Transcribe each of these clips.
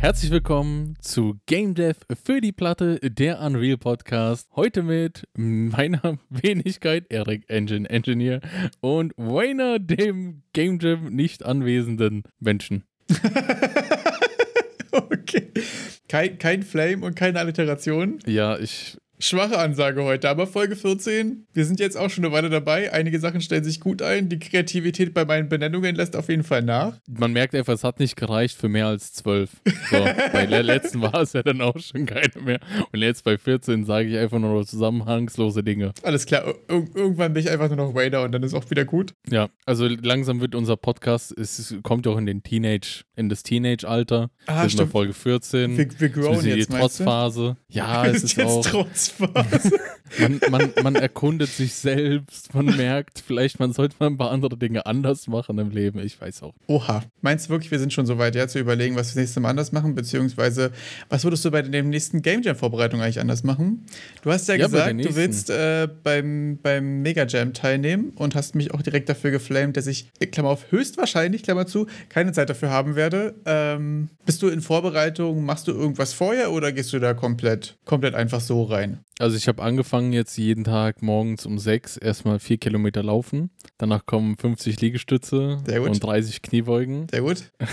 Herzlich willkommen zu Game Dev für die Platte, der Unreal Podcast. Heute mit meiner Wenigkeit, Eric Engine Engineer, und Wayner, dem Game Jam nicht anwesenden Menschen. okay. Kein, kein Flame und keine Alliteration. Ja, ich Schwache Ansage heute, aber Folge 14. Wir sind jetzt auch schon eine Weile dabei. Einige Sachen stellen sich gut ein. Die Kreativität bei meinen Benennungen lässt auf jeden Fall nach. Man merkt einfach, es hat nicht gereicht für mehr als zwölf. So, bei der letzten war es ja dann auch schon keine mehr. Und jetzt bei 14 sage ich einfach nur noch zusammenhangslose Dinge. Alles klar, Ir irgendwann bin ich einfach nur noch Wader und dann ist auch wieder gut. Ja, also langsam wird unser Podcast, es kommt auch in den Teenage, in das Teenage-Alter. Ah, wir sind bei Folge 14. Wir, wir growen jetzt, die Trotzphase. Ja, es ist jetzt auch. Trotzphase. Man, man, man erkundet sich selbst, man merkt, vielleicht man sollte mal ein paar andere Dinge anders machen im Leben. Ich weiß auch. Oha. Meinst du wirklich, wir sind schon so weit, ja, zu überlegen, was wir das nächste Mal anders machen? Beziehungsweise, was würdest du bei der nächsten Game Jam-Vorbereitung eigentlich anders machen? Du hast ja, Ja, gesagt, du willst äh, beim, beim Mega Jam teilnehmen und hast mich auch direkt dafür geflamed, dass ich, Klammer auf, höchstwahrscheinlich, Klammer zu, keine Zeit dafür haben werde. Ähm, bist du in Vorbereitung? Machst du irgendwas vorher oder gehst du da komplett, komplett einfach so rein? Also ich habe angefangen jetzt jeden Tag morgens um sechs erstmal vier Kilometer laufen. Danach kommen 50 Liegestütze und 30 Kniebeugen. Sehr gut.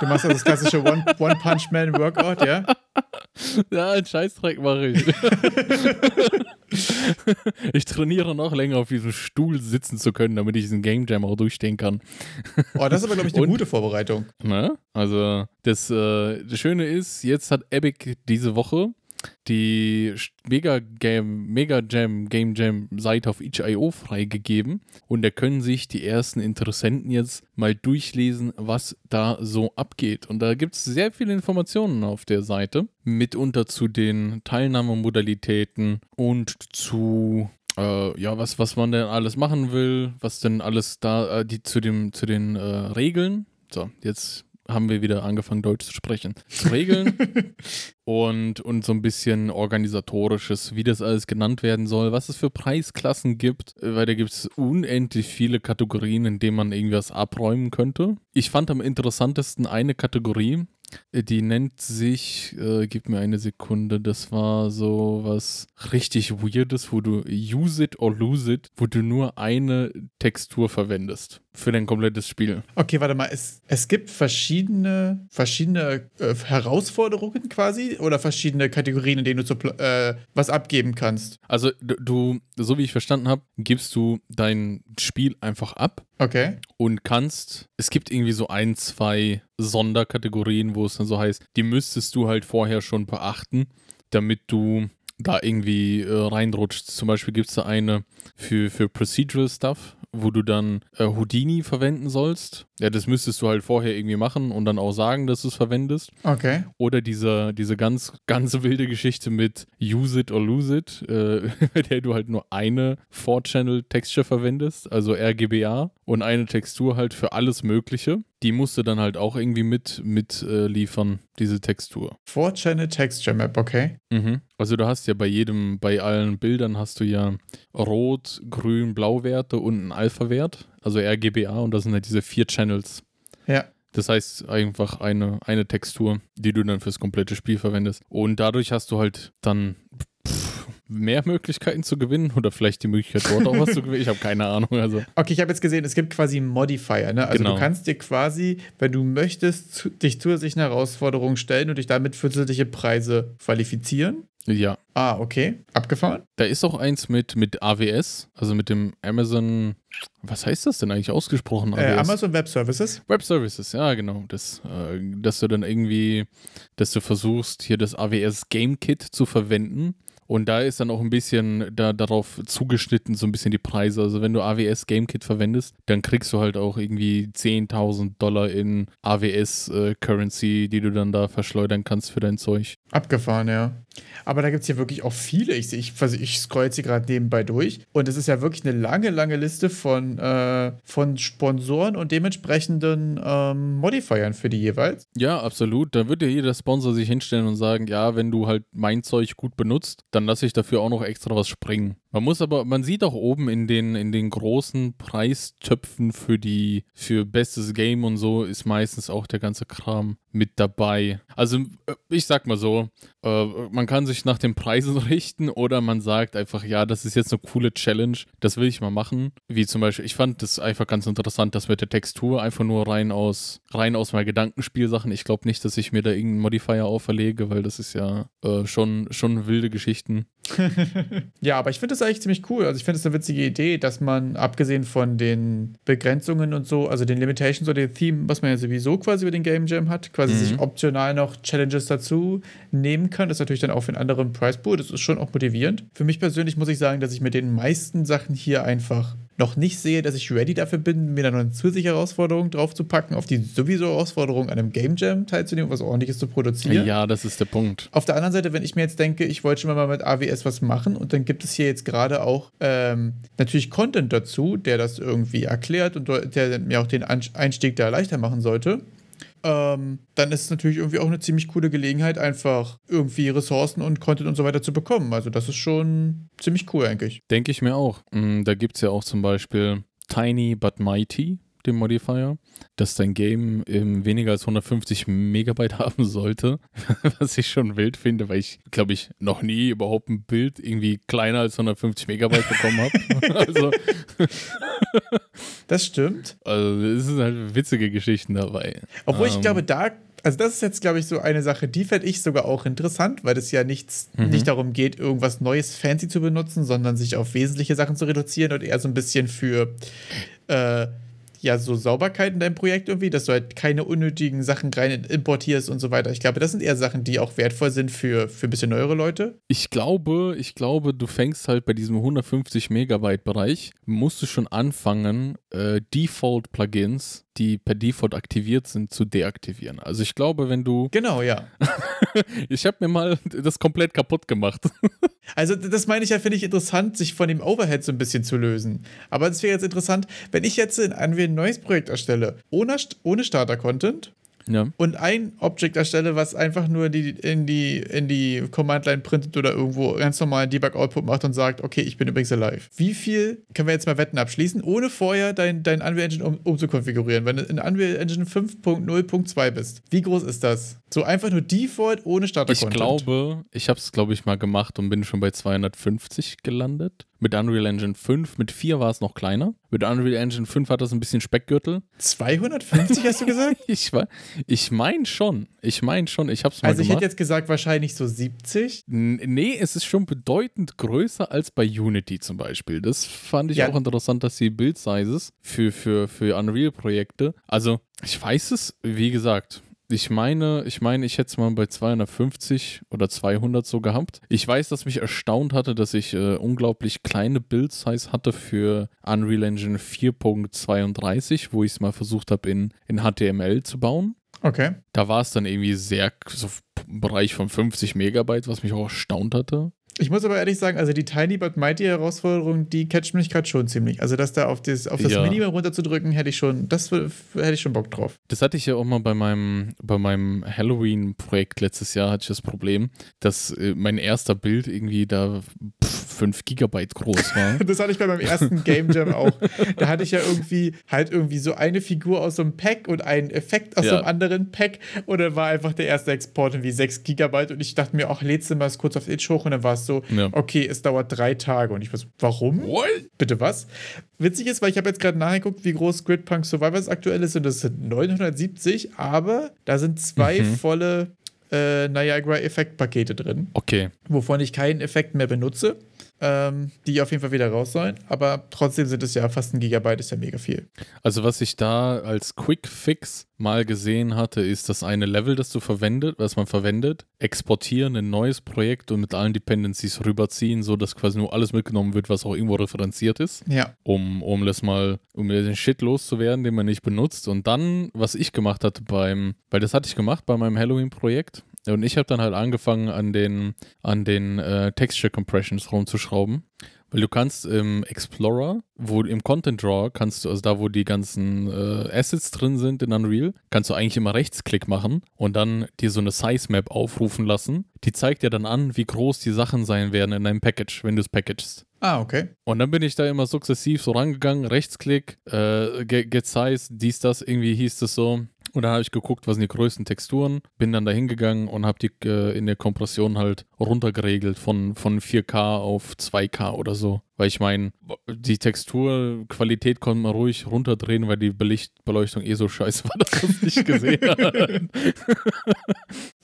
Du machst also das klassische One- One-Punch-Man-Workout, ja? Ja, einen Scheißdreck mache ich. ich trainiere noch länger auf diesem Stuhl sitzen zu können, damit ich diesen Game Jam auch durchstehen kann. Oh, das ist aber, glaube ich, eine Und? gute Vorbereitung. Ne? Also das, äh, das Schöne ist, jetzt hat Epic diese Woche die Mega Game, Mega Jam, Game Jam Seite auf itch.io freigegeben und da können sich die ersten Interessenten jetzt mal durchlesen, was da so abgeht. Und da gibt es sehr viele Informationen auf der Seite, mitunter zu den Teilnahmemodalitäten und zu äh, ja, was, was man denn alles machen will, was denn alles da, äh, die zu dem, zu den äh, Regeln. So, jetzt haben wir wieder angefangen, Deutsch zu sprechen. Zu Regeln und, und so ein bisschen organisatorisches, wie das alles genannt werden soll, was es für Preisklassen gibt, weil da gibt es unendlich viele Kategorien, in denen man irgendwas abräumen könnte. Ich fand am interessantesten eine Kategorie, die nennt sich, äh, gib mir eine Sekunde, das war so was richtig Weirdes, wo du use it or lose it, wo du nur eine Textur verwendest für dein komplettes Spiel. Okay, warte mal. Es, es gibt verschiedene, verschiedene äh, Herausforderungen quasi oder verschiedene Kategorien, in denen du zu, äh, was abgeben kannst. Also du, du, so wie ich verstanden habe, gibst du dein Spiel einfach ab Okay. und kannst, es gibt irgendwie so ein, zwei Sonderkategorien, wo es dann so heißt, die müsstest du halt vorher schon beachten, damit du da irgendwie äh, reinrutscht. Zum Beispiel gibt es da eine für, für Procedural Stuff, wo du dann äh, Houdini verwenden sollst. Ja, das müsstest du halt vorher irgendwie machen und dann auch sagen, dass du es verwendest. Okay. Oder diese, diese ganz, ganz wilde Geschichte mit Use it or lose it, äh, bei der du halt nur eine 4-Channel-Texture verwendest, also RGBA, und eine Textur halt für alles Mögliche. Die musst du dann halt auch irgendwie mit, mit äh, liefern, diese Textur. 4-Channel Texture Map, okay. Mhm. Also du hast ja bei jedem, bei allen Bildern hast du ja Rot, Grün, Blau-Werte und einen Alpha-Wert, also RGBA, und das sind halt diese vier Channels. Ja. Das heißt einfach eine, eine Textur, die du dann fürs komplette Spiel verwendest. Und dadurch hast du halt dann pff, mehr Möglichkeiten zu gewinnen oder vielleicht die Möglichkeit dort auch was zu gewinnen. Ich habe keine Ahnung. Also Okay, ich habe jetzt gesehen, es gibt quasi einen Modifier, ne? Also Genau. du kannst dir quasi, wenn du möchtest, zu, dich zusätzlichen Herausforderungen stellen und dich damit für zusätzliche Preise qualifizieren. Ja, Ah, okay. Abgefahren? da ist auch eins mit, mit AWS, also mit dem Amazon, was heißt das denn eigentlich ausgesprochen? Äh, Amazon Web Services. Web Services, ja, genau. Das, äh, dass du dann irgendwie, dass du versuchst, hier das AWS Game Kit zu verwenden. Und da ist dann auch ein bisschen da, darauf zugeschnitten, so ein bisschen die Preise. Also wenn du AWS Game Kit verwendest, dann kriegst du halt auch irgendwie 10.000 Dollar in AWS äh, Currency, die du dann da verschleudern kannst für dein Zeug. Abgefahren, ja. Aber da gibt es ja wirklich auch viele. Ich, ich, ich scroll jetzt hier gerade nebenbei durch. Und es ist ja wirklich eine lange, lange Liste von, äh, von Sponsoren und dementsprechenden ähm, Modifiern für die jeweils. Ja, absolut. Da wird ja jeder Sponsor sich hinstellen und sagen, ja, wenn du halt mein Zeug gut benutzt, dann lasse ich dafür auch noch extra was springen. Man muss aber, man sieht auch oben in den, in den großen Preistöpfen für die, für bestes Game und so ist meistens auch der ganze Kram mit dabei. Also äh, ich sag mal so, äh, man kann sich nach den Preisen richten oder man sagt einfach, ja, das ist jetzt eine coole Challenge, das will ich mal machen. Wie zum Beispiel, ich fand das einfach ganz interessant, das mit der Textur einfach nur rein aus, rein aus meiner Gedankenspielsachen. Ich glaube nicht, dass ich mir da irgendeinen Modifier auferlege, weil das ist ja äh, schon, schon wilde Geschichten. ja, aber ich finde das eigentlich ziemlich cool. Also ich finde es eine witzige Idee, dass man abgesehen von den Begrenzungen und so, also den Limitations oder dem Theme, was man ja sowieso quasi über den Game Jam hat, quasi mhm. sich optional noch Challenges dazu nehmen kann. Das ist natürlich dann auch für einen anderen Price Pool. Das ist schon auch motivierend. Für mich persönlich muss ich sagen, dass ich mit den meisten Sachen hier einfach noch nicht sehe, dass ich ready dafür bin, mir da noch eine zusätzliche Herausforderung draufzupacken, auf die sowieso Herausforderung, an einem Game Jam teilzunehmen, was ordentliches zu produzieren. Ja, das ist der Punkt. Auf der anderen Seite, wenn ich mir jetzt denke, ich wollte schon mal mit AWS was machen und dann gibt es hier jetzt gerade auch ähm, natürlich Content dazu, der das irgendwie erklärt und der mir auch den Einstieg da leichter machen sollte ähm, dann ist es natürlich irgendwie auch eine ziemlich coole Gelegenheit, einfach irgendwie Ressourcen und Content und so weiter zu bekommen. Also das ist schon ziemlich cool eigentlich. Denke ich mir auch. Mm, da gibt es ja auch zum Beispiel Tiny but Mighty dem Modifier, dass dein Game ähm, weniger als 150 Megabyte haben sollte, was ich schon wild finde, weil ich, glaube ich, noch nie überhaupt ein Bild irgendwie kleiner als 150 Megabyte bekommen habe. also, das stimmt. Also es sind halt witzige Geschichten dabei. Obwohl ähm, ich glaube, da also das ist jetzt, glaube ich, so eine Sache, die fände ich sogar auch interessant, weil es ja nichts, mhm. nicht darum geht, irgendwas Neues fancy zu benutzen, sondern sich auf wesentliche Sachen zu reduzieren und eher so ein bisschen für äh, ja so Sauberkeit in deinem Projekt irgendwie, dass du halt keine unnötigen Sachen rein importierst und so weiter. Ich glaube, das sind eher Sachen, die auch wertvoll sind für, für ein bisschen neuere Leute. Ich glaube, ich glaube, du fängst halt bei diesem 150 Megabyte Bereich, musst du schon anfangen, äh, Default-Plugins die per Default aktiviert sind, zu deaktivieren. Also ich glaube, wenn du. Genau, ja. ich habe mir mal das komplett kaputt gemacht. also das meine ich ja, finde ich interessant, sich von dem Overhead so ein bisschen zu lösen. Aber es wäre jetzt interessant, wenn ich jetzt in Unreal ein neues Projekt erstelle, ohne, ohne Starter-Content ja. und ein Object erstelle, was einfach nur die, in, die, in die Command-Line printet oder irgendwo ganz normal Debug-Output macht und sagt, okay, ich bin übrigens alive. Wie viel können wir jetzt mal Wetten abschließen, ohne vorher dein, dein Unreal Engine um, umzukonfigurieren? Wenn du in Unreal Engine 5.0.2 bist, wie groß ist das? So einfach nur Default ohne Starter-Content. Ich glaube, ich habe es, glaube ich, mal gemacht und bin schon bei 250 gelandet mit Unreal Engine 5. Mit 4 war es noch kleiner. Mit Unreal Engine 5 hat das ein bisschen Speckgürtel. 250 hast du gesagt? ich ich meine schon. Ich meine schon. Ich habe es mal Also ich gemacht. hätte jetzt gesagt wahrscheinlich so 70. N nee, es ist schon bedeutend größer als bei Unity zum Beispiel. Das fand ich ja. auch interessant, dass die Build-Sizes für, für, für Unreal-Projekte, also ich weiß es, wie gesagt, ich meine, ich meine, ich hätte es mal bei 250 oder 200 so gehabt. Ich weiß, dass mich erstaunt hatte, dass ich äh, unglaublich kleine Build-Size hatte für Unreal Engine 4.32, wo ich es mal versucht habe, in, in HTML zu bauen. Okay. Da war es dann irgendwie sehr so im Bereich von 50 Megabyte, was mich auch erstaunt hatte. Ich muss aber ehrlich sagen, also die Tiny but Mighty Herausforderung, die catcht mich gerade schon ziemlich. Also das da auf das, auf das ja. Minimum runterzudrücken, hätte ich schon, das hätte ich schon Bock drauf. Das hatte ich ja auch mal bei meinem, bei meinem Halloween-Projekt letztes Jahr, hatte ich das Problem, dass äh, mein erster Bild irgendwie da 5 Gigabyte groß war. das hatte ich bei meinem ersten Game Jam auch. Da hatte ich ja irgendwie halt irgendwie so eine Figur aus so einem Pack und einen Effekt aus ja. so einem anderen Pack und dann war einfach der erste Export irgendwie 6 Gigabyte und ich dachte mir auch, lädst du mal kurz auf Itch hoch und dann war es so, ja. okay, es dauert drei Tage. Und ich weiß, warum? What? Bitte was? Witzig ist, weil ich habe jetzt gerade nachgeguckt, wie groß Gridpunk Survivors aktuell ist und das sind 970, aber da sind zwei mhm. volle äh, Niagara-Effektpakete drin. Okay. Wovon ich keinen Effekt mehr benutze ähm, die auf jeden Fall wieder raus sollen. Aber trotzdem sind es ja fast ein Gigabyte, ist ja mega viel. Also was ich da als Quick Fix mal gesehen hatte, ist das eine Level, das du verwendet, was man verwendet, exportieren, ein neues Projekt und mit allen Dependencies rüberziehen, sodass quasi nur alles mitgenommen wird, was auch irgendwo referenziert ist. Ja. Um, um das mal, um den Shit loszuwerden, den man nicht benutzt. Und dann, was ich gemacht hatte beim, weil das hatte ich gemacht bei meinem Halloween-Projekt, und ich habe dann halt angefangen, an den, an den äh, Texture Compressions rumzuschrauben. Weil du kannst im Explorer, wo im Content Drawer kannst du, also da, wo die ganzen äh, Assets drin sind in Unreal, kannst du eigentlich immer Rechtsklick machen und dann dir so eine Size Map aufrufen lassen. Die zeigt dir dann an, wie groß die Sachen sein werden in deinem Package, wenn du es packagest. Ah, okay. Und dann bin ich da immer sukzessiv so rangegangen, Rechtsklick, äh, Get Size, dies, das, irgendwie hieß es so. Und dann habe ich geguckt, was sind die größten Texturen, bin dann da hingegangen und habe die äh, in der Kompression halt runtergeregelt von, von 4K auf 2K oder so. Weil ich meine, die Texturqualität konnte man ruhig runterdrehen, weil die Belicht Beleuchtung eh so scheiße war, dass man es nicht gesehen hat.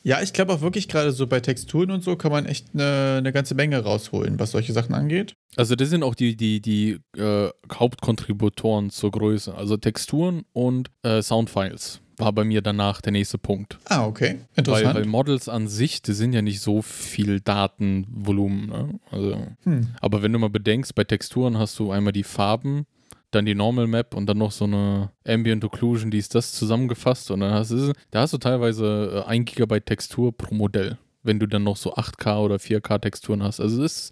Ja, ich glaube auch wirklich gerade so bei Texturen und so kann man echt eine, eine ganze Menge rausholen, was solche Sachen angeht. Also das sind auch die, die, die äh, Hauptkontributoren zur Größe. Also Texturen und äh, Soundfiles war bei mir danach der nächste Punkt. Ah, okay. Interessant. Weil, weil Models an sich, die sind ja nicht so viel Datenvolumen. Ne? Also, hm. Aber wenn du mal bedenkst, bei Texturen hast du einmal die Farben, dann die Normal Map und dann noch so eine Ambient Occlusion, die ist das zusammengefasst und dann hast du, da hast du teilweise 1 äh, GB Textur pro Modell, wenn du dann noch so 8K oder 4K Texturen hast. Also es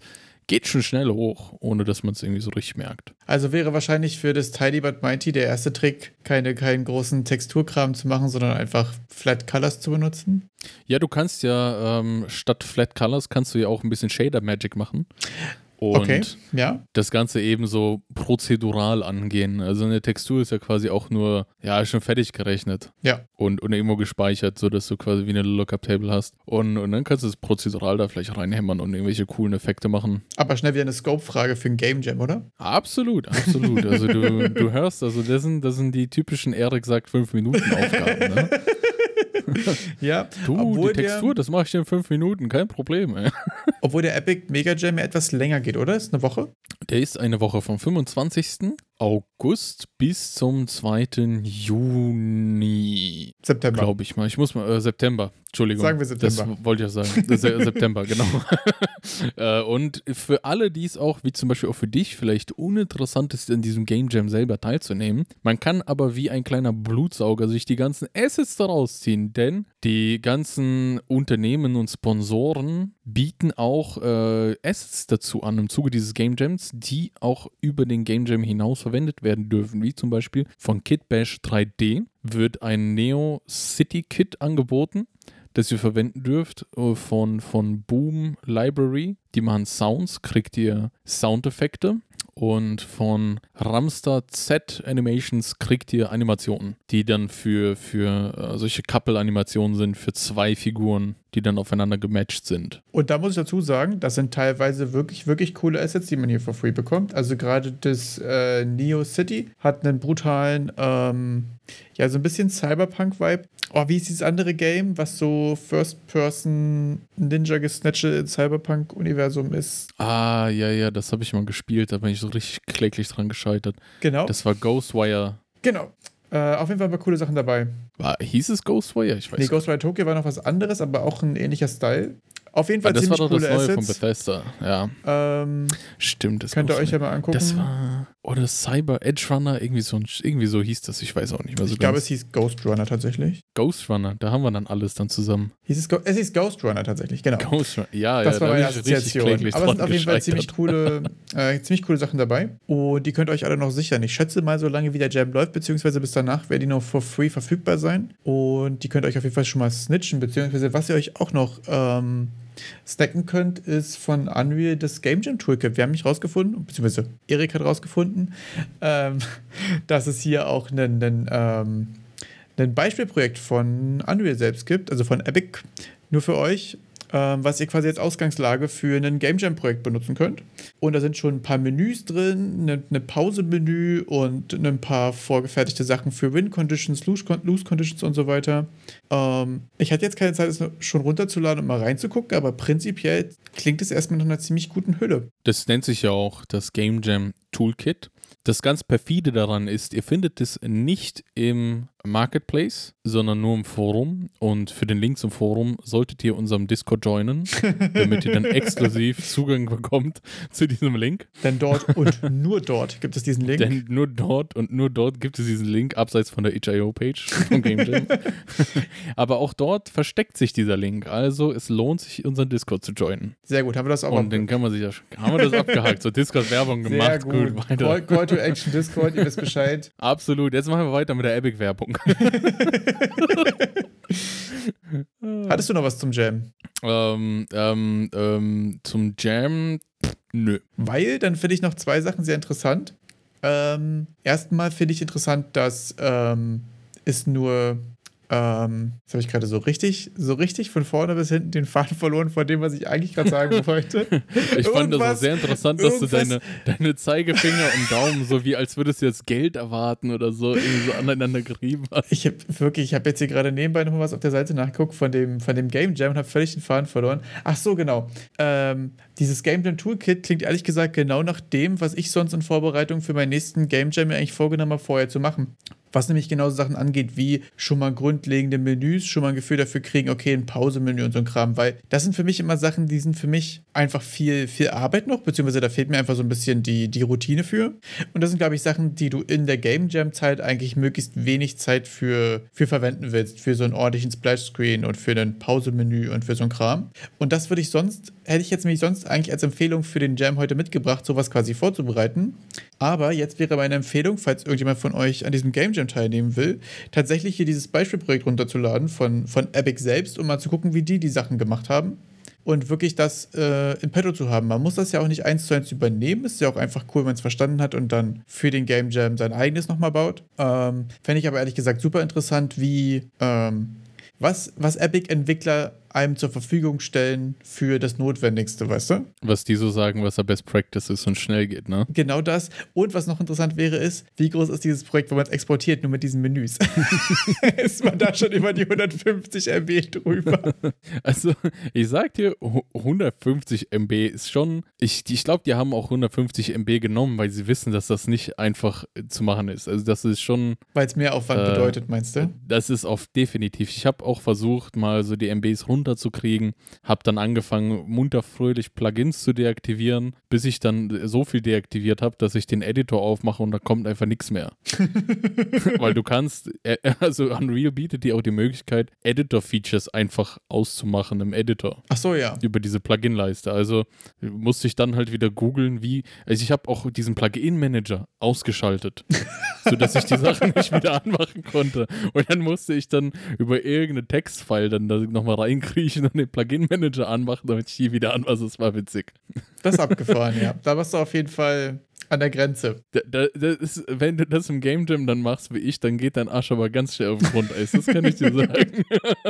geht schon schnell hoch, ohne dass man es irgendwie so richtig merkt. Also wäre wahrscheinlich für das Tidy But Mighty der erste Trick, keine, keinen großen Texturkram zu machen, sondern einfach Flat Colors zu benutzen. Ja, du kannst ja ähm, statt Flat Colors kannst du ja auch ein bisschen Shader Magic machen. Und okay, ja. das Ganze eben so prozedural angehen. Also eine Textur ist ja quasi auch nur, ja, schon fertig gerechnet. Ja. Und, und irgendwo gespeichert, sodass du quasi wie eine Lookup-Table hast. Und, und dann kannst du es prozedural da vielleicht reinhämmern und irgendwelche coolen Effekte machen. Aber schnell wieder eine Scope-Frage für ein Game Jam, oder? Absolut, absolut. also du, du hörst, also das sind, das sind die typischen Erik sagt 5 Minuten Aufgaben, ne? ja, du, die Textur, der, das mache ich in fünf Minuten, kein Problem. Ey. Obwohl der Epic Mega Jam ja etwas länger geht, oder? Ist eine Woche? Der ist eine Woche vom 25. August bis zum 2. Juni. September. Glaube ich mal. Ich muss mal, äh, September. Entschuldigung. Sagen wir September. Das wollte ich ja sagen. September, genau. äh, und für alle, die es auch, wie zum Beispiel auch für dich, vielleicht uninteressant ist, in diesem Game Jam selber teilzunehmen. Man kann aber wie ein kleiner Blutsauger sich die ganzen Assets daraus ziehen, denn die ganzen Unternehmen und Sponsoren bieten auch äh, Assets dazu an im Zuge dieses Game Jams, die auch über den Game Jam hinaus verwendet werden dürfen, wie zum Beispiel von Kitbash 3D wird ein Neo City Kit angeboten, das ihr verwenden dürft äh, von, von Boom Library. Die machen Sounds, kriegt ihr Soundeffekte und von Ramster Z Animations kriegt ihr Animationen, die dann für, für äh, solche Couple-Animationen sind, für zwei Figuren, die dann aufeinander gematcht sind. Und da muss ich dazu sagen, das sind teilweise wirklich, wirklich coole Assets, die man hier for free bekommt. Also gerade das äh, Neo City hat einen brutalen, ähm, ja, so ein bisschen Cyberpunk-Vibe. Oh, wie ist dieses andere Game, was so First-Person-Ninja-Gesnatche im Cyberpunk-Universum ist? Ah, ja, ja, das habe ich mal gespielt, da bin ich so richtig kläglich dran gescheitert. Genau. Das war Ghostwire. Genau. Äh, auf jeden Fall ein paar coole Sachen dabei. War, hieß es Ghostwire? Ich weiß Nee, Ghostwire Tokyo war noch was anderes, aber auch ein ähnlicher Style. Auf jeden Fall das ziemlich war doch coole das Neue Assets. von Bethesda, ja. Ähm, Stimmt, das könnt ihr euch ja mal angucken. Das war. Oder Cyber Edge Runner, irgendwie so, irgendwie so hieß das, ich weiß auch nicht mehr so ich glaube, es hieß Ghost Runner tatsächlich. Ghost Runner, da haben wir dann alles dann zusammen. Hieß es, Go es hieß Ghost Runner tatsächlich, genau. Ghost Runner, ja, Das ja, war da meine Assoziation. Aber es sind auf jeden Fall ziemlich coole, äh, ziemlich coole Sachen dabei. Und die könnt ihr euch alle noch sichern. Ich schätze mal, solange wie der Jam läuft, beziehungsweise bis danach, werden die noch for free verfügbar sein. Und die könnt ihr euch auf jeden Fall schon mal snitchen, beziehungsweise was ihr euch auch noch ähm, snacken könnt, ist von Unreal das Game Jam Toolkit. Wir haben nicht rausgefunden, beziehungsweise Erik hat rausgefunden, ähm, dass es hier auch einen, einen, ähm, ein Beispielprojekt von Unreal selbst gibt, also von Epic, nur für euch, ähm, was ihr quasi als Ausgangslage für ein Game Jam Projekt benutzen könnt. Und da sind schon ein paar Menüs drin, eine, eine Pause-Menü und ein paar vorgefertigte Sachen für Win Conditions, Lose, Con Lose Conditions und so weiter. Ähm, ich hatte jetzt keine Zeit, es schon runterzuladen und mal reinzugucken, aber prinzipiell klingt es erstmal nach einer ziemlich guten Hülle. Das nennt sich ja auch das Game Jam Toolkit. Das ganz perfide daran ist, ihr findet es nicht im Marketplace, sondern nur im Forum. Und für den Link zum Forum solltet ihr unserem Discord joinen, damit ihr dann exklusiv Zugang bekommt zu diesem Link. Denn dort und nur dort gibt es diesen Link. Denn nur dort und nur dort gibt es diesen Link, abseits von der itch.io-Page vom Game Jam. Aber auch dort versteckt sich dieser Link. Also es lohnt sich, unseren Discord zu joinen. Sehr gut, haben wir das auch Und dann kann man sich ja, haben wir das abgehakt. So Discord-Werbung Sehr gemacht. gut. Gut, weiter. Call, Call to Action Discord, ihr wisst Bescheid. Absolut. Jetzt machen wir weiter mit der Epic-Werbung. Hattest du noch was zum Jam? ähm, ähm, ähm, zum Jam, nö. Weil, dann finde ich noch zwei Sachen sehr interessant. Ähm, erstmal finde ich interessant, dass ähm, es nur Ähm, jetzt habe ich gerade so richtig, so richtig von vorne bis hinten den Faden verloren von dem, was ich eigentlich gerade sagen wollte. ich fand das auch sehr interessant, dass du deine, deine Zeigefinger und Daumen so wie als würdest du jetzt Geld erwarten oder so irgendwie so aneinander gerieben hast. Ich habe wirklich, ich habe jetzt hier gerade nebenbei noch was auf der Seite nachgeguckt von dem, von dem Game Jam und habe völlig den Faden verloren. Ach so, genau. Ähm, dieses Game Jam Toolkit klingt ehrlich gesagt genau nach dem, was ich sonst in Vorbereitung für meinen nächsten Game Jam mir eigentlich vorgenommen habe, vorher zu machen. Was nämlich genau so Sachen angeht, wie schon mal grundlegende Menüs, schon mal ein Gefühl dafür kriegen, okay, ein Pausemenü und so ein Kram, weil das sind für mich immer Sachen, die sind für mich einfach viel, viel Arbeit noch, beziehungsweise da fehlt mir einfach so ein bisschen die, die Routine für. Und das sind, glaube ich, Sachen, die du in der Game Jam-Zeit eigentlich möglichst wenig Zeit für, für verwenden willst, für so einen ordentlichen Splash-Screen und für ein Pausemenü und für so ein Kram. Und das würde ich sonst, hätte ich jetzt nämlich sonst eigentlich als Empfehlung für den Jam heute mitgebracht, sowas quasi vorzubereiten. Aber jetzt wäre meine Empfehlung, falls irgendjemand von euch an diesem Game Jam teilnehmen will, tatsächlich hier dieses Beispielprojekt runterzuladen von, von Epic selbst, um mal zu gucken, wie die die Sachen gemacht haben. Und wirklich das äh, in petto zu haben. Man muss das ja auch nicht eins zu eins übernehmen. Ist ja auch einfach cool, wenn man es verstanden hat und dann für den Game Jam sein eigenes nochmal baut. Ähm, Fände ich aber ehrlich gesagt super interessant, wie ähm, was, was Epic-Entwickler einem zur Verfügung stellen für das Notwendigste, weißt du? Was die so sagen, was der Best Practice ist und schnell geht, ne? Genau das. Und was noch interessant wäre, ist, wie groß ist dieses Projekt, wenn man es exportiert, nur mit diesen Menüs? ist man da schon über die 150 MB drüber? Also, ich sag dir, 150 MB ist schon. Ich, ich glaube, die haben auch 150 MB genommen, weil sie wissen, dass das nicht einfach zu machen ist. Also, das ist schon. Weil es mehr Aufwand äh, bedeutet, meinst du? Das ist oft definitiv. Ich habe auch versucht, mal so die MBs runter runterzukriegen. Habe dann angefangen, munter fröhlich Plugins zu deaktivieren, bis ich dann so viel deaktiviert habe, dass ich den Editor aufmache und da kommt einfach nichts mehr. Weil du kannst, äh, also Unreal bietet dir auch die Möglichkeit, Editor-Features einfach auszumachen im Editor. Ach so, ja. Über diese Plugin-Leiste. Also musste ich dann halt wieder googeln, wie. Also ich habe auch diesen Plugin-Manager ausgeschaltet, sodass ich die Sachen nicht wieder anmachen konnte. Und dann musste ich dann über irgendeine Textfile dann da nochmal reinkriegen kriechen und den Plugin-Manager anmachen, damit ich die wieder an. Also es war witzig. Das ist abgefahren, ja. Da warst du auf jeden Fall an der Grenze. Da, da, das ist, wenn du das im Game Jam dann machst wie ich, dann geht dein Arsch aber ganz schnell auf den Grundeis. Das kann ich dir sagen.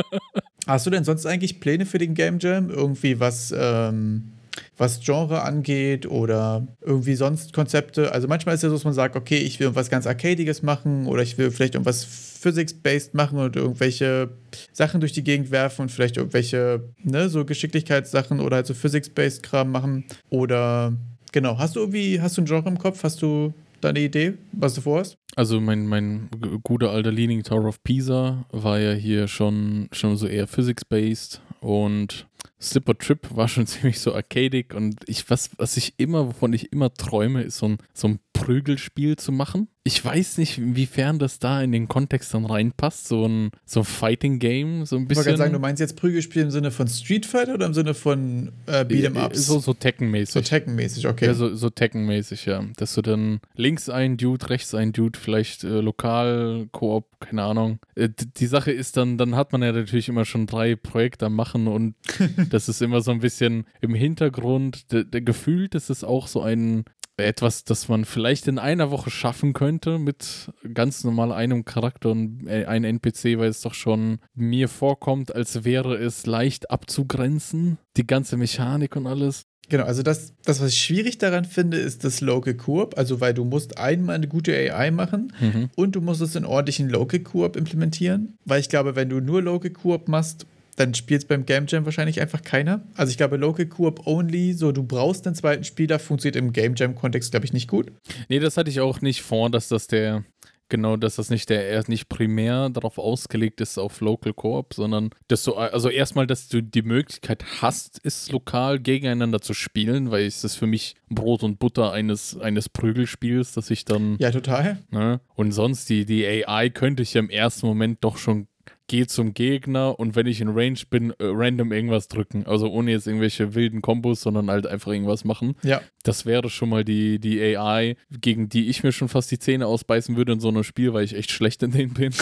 Hast du denn sonst eigentlich Pläne für den Game Jam? Irgendwie was, ähm, was Genre angeht oder irgendwie sonst Konzepte? Also manchmal ist ja so, dass man sagt, okay, ich will irgendwas ganz Arcadiges machen oder ich will vielleicht irgendwas Physics-based machen und irgendwelche Sachen durch die Gegend werfen und vielleicht irgendwelche, ne, so Geschicklichkeitssachen oder halt so Physics-based Kram machen. Oder genau, hast du irgendwie, hast du ein Genre im Kopf? Hast du deine Idee, was du vorhast? Also mein, mein guter alter Leaning Tower of Pisa war ja hier schon, schon so eher Physics-based und Slipper Trip war schon ziemlich so arcadig und ich, was, was ich immer, wovon ich immer träume, ist so ein, so ein Prügelspiel zu machen. Ich weiß nicht, inwiefern das da in den Kontext dann reinpasst, so ein, so ein Fighting Game, so ein bisschen. Ich wollte sagen, du meinst jetzt Prügelspiel im Sinne von Street Fighter oder im Sinne von äh, Beat'em äh, Ups? So, so Tekken-mäßig. So Tekken-mäßig, okay. Ja, so, so Tekken-mäßig, ja. Dass du dann links ein Dude, rechts ein Dude, vielleicht äh, lokal, Koop, keine Ahnung. Äh, die Sache ist dann, dann hat man ja natürlich immer schon drei Projekte am Machen und das ist immer so ein bisschen im Hintergrund. Gefühlt ist es auch so ein etwas, das man vielleicht in einer Woche schaffen könnte mit ganz normal einem Charakter und äh, einem NPC, weil es doch schon mir vorkommt, als wäre es leicht abzugrenzen, die ganze Mechanik und alles. Genau, also das, das, was ich schwierig daran finde, ist das Local Coop. Also, weil du musst einmal eine gute AI machen mhm. und du musst es in ordentlichen Local Coop implementieren. Weil ich glaube, wenn du nur Local Coop machst, dann spielt es beim Game Jam wahrscheinlich einfach keiner. Also ich glaube, Local Coop Only, so du brauchst einen zweiten Spieler, funktioniert im Game Jam-Kontext, glaube ich, nicht gut. Nee, das hatte ich auch nicht vor, dass das der, genau, dass das nicht der er nicht primär darauf ausgelegt ist auf Local Coop, sondern dass du, also erstmal, dass du die Möglichkeit hast, es lokal gegeneinander zu spielen, weil es ist für mich Brot und Butter eines, eines Prügelspiels, dass ich dann. Ja, total. Ne, und sonst die, die AI könnte ich ja im ersten Moment doch schon gehe zum Gegner und wenn ich in Range bin, äh, random irgendwas drücken. Also ohne jetzt irgendwelche wilden Kombos, sondern halt einfach irgendwas machen. Ja. Das wäre schon mal die, die AI, gegen die ich mir schon fast die Zähne ausbeißen würde in so einem Spiel, weil ich echt schlecht in denen bin.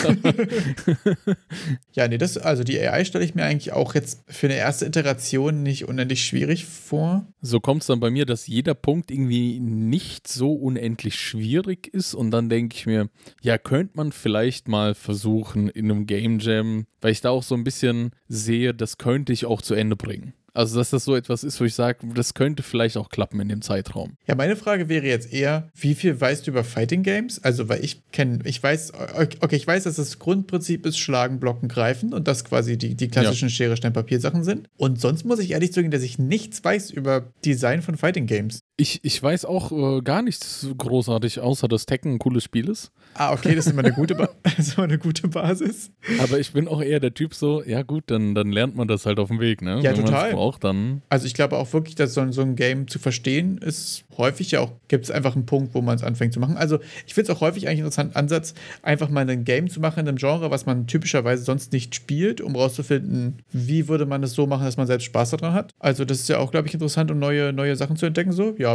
ja, nee, das, also die AI stelle ich mir eigentlich auch jetzt für eine erste Iteration nicht unendlich schwierig vor. So kommt es dann bei mir, dass jeder Punkt irgendwie nicht so unendlich schwierig ist und dann denke ich mir, ja, könnte man vielleicht mal versuchen, in einem Game Jam Jam, weil ich da auch so ein bisschen sehe, das könnte ich auch zu Ende bringen. Also, dass das so etwas ist, wo ich sage, das könnte vielleicht auch klappen in dem Zeitraum. Ja, meine Frage wäre jetzt eher, wie viel weißt du über Fighting Games? Also, weil ich kenne, ich weiß, okay, ich weiß, dass das Grundprinzip ist Schlagen, Blocken, Greifen und das quasi die, die klassischen ja. Schere, Stein, Papier Sachen sind. Und sonst muss ich ehrlich zugeben, dass ich nichts weiß über Design von Fighting Games. Ich, ich weiß auch äh, gar nichts großartig, außer dass Tekken ein cooles Spiel ist. Ah, okay, das ist immer eine gute, ba immer eine gute Basis. Aber ich bin auch eher der Typ so, ja gut, dann, dann lernt man das halt auf dem Weg, ne? Ja, Wenn total. Braucht, dann also ich glaube auch wirklich, dass so, so ein Game zu verstehen ist häufig ja auch, gibt es einfach einen Punkt, wo man es anfängt zu machen. Also ich finde es auch häufig eigentlich einen interessanten Ansatz, einfach mal ein Game zu machen in einem Genre, was man typischerweise sonst nicht spielt, um rauszufinden, wie würde man es so machen, dass man selbst Spaß daran hat. Also das ist ja auch, glaube ich, interessant, um neue, neue Sachen zu entdecken. So, ja,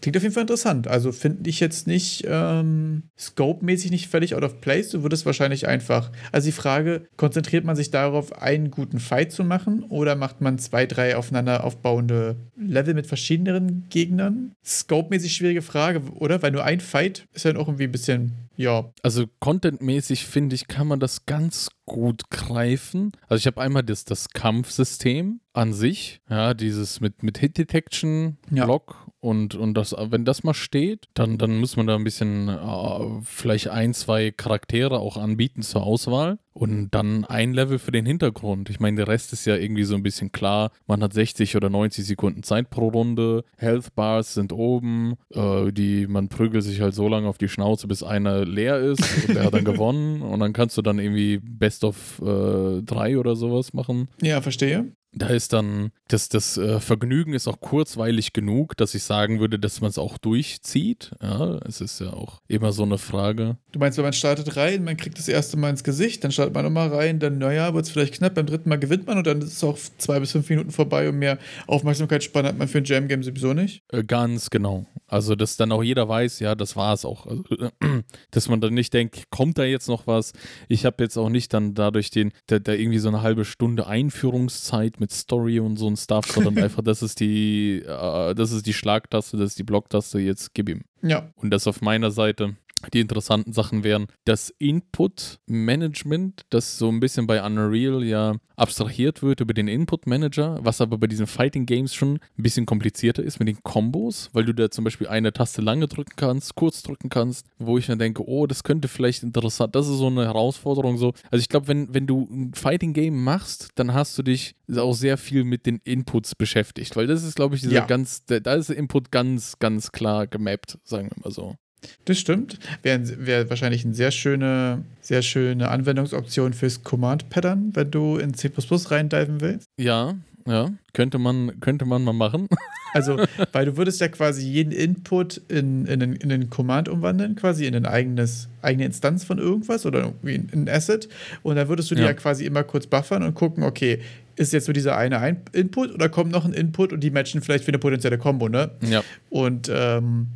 klingt auf jeden Fall interessant. Also finde ich jetzt nicht ähm, scope-mäßig nicht völlig out of place. Du würdest wahrscheinlich einfach, also die Frage, konzentriert man sich darauf, einen guten Fight zu machen oder macht man zwei, drei aufeinander aufbauende Level mit verschiedenen Gegnern? Scope-mäßig schwierige Frage, oder? Weil nur ein Fight ist dann auch irgendwie ein bisschen, ja. Also contentmäßig finde ich, kann man das ganz gut greifen. Also ich habe einmal das, das Kampfsystem an sich, ja, dieses mit, mit Hit Detection, Block ja. Und, und das, wenn das mal steht, dann, dann muss man da ein bisschen äh, vielleicht ein, zwei Charaktere auch anbieten zur Auswahl und dann ein Level für den Hintergrund. Ich meine, der Rest ist ja irgendwie so ein bisschen klar. Man hat 60 oder 90 Sekunden Zeit pro Runde, Health Bars sind oben, äh, die, man prügelt sich halt so lange auf die Schnauze, bis einer leer ist und der hat dann gewonnen und dann kannst du dann irgendwie Best of äh, 3 oder sowas machen. Ja, verstehe. Da ist dann, das, das äh, Vergnügen ist auch kurzweilig genug, dass ich sagen würde, dass man es auch durchzieht. Ja, es ist ja auch immer so eine Frage. Du meinst, wenn man startet rein, man kriegt das erste Mal ins Gesicht, dann startet man nochmal rein, dann, naja, wird es vielleicht knapp, beim dritten Mal gewinnt man und dann ist es auch zwei bis fünf Minuten vorbei und mehr Aufmerksamkeitsspanne hat man für ein Jam-Game sowieso nicht. Äh, ganz genau. Also, dass dann auch jeder weiß, ja, das war es auch. Also, dass man dann nicht denkt, kommt da jetzt noch was? Ich habe jetzt auch nicht dann dadurch den, da, da irgendwie so eine halbe Stunde Einführungszeit mit Story und so ein Stuff, sondern einfach, das ist die, äh, das ist die Schlagtaste, das ist die Blocktaste, jetzt gib ihm. Ja. Und das auf meiner Seite die interessanten Sachen wären das Input-Management, das so ein bisschen bei Unreal ja abstrahiert wird über den Input-Manager, was aber bei diesen Fighting-Games schon ein bisschen komplizierter ist mit den Kombos, weil du da zum Beispiel eine Taste lange drücken kannst, kurz drücken kannst, wo ich mir denke, oh, das könnte vielleicht interessant, das ist so eine Herausforderung so. Also ich glaube, wenn, wenn du ein Fighting-Game machst, dann hast du dich auch sehr viel mit den Inputs beschäftigt, weil das ist, glaube ich, dieser ja. ganz, da ist der Input ganz, ganz klar gemappt, sagen wir mal so. Das stimmt. Wäre wär wahrscheinlich eine sehr schöne, sehr schöne Anwendungsoption fürs Command-Pattern, wenn du in C reindiven willst. Ja, ja. Könnte man, könnte man mal machen. Also, weil du würdest ja quasi jeden Input in, in, in den Command umwandeln, quasi in ein eigenes, eigene Instanz von irgendwas oder irgendwie in ein Asset. Und dann würdest du ja. die ja quasi immer kurz buffern und gucken, okay, ist jetzt nur dieser eine ein Input oder kommt noch ein Input und die matchen vielleicht für eine potenzielle Combo, ne? Ja. Und ähm,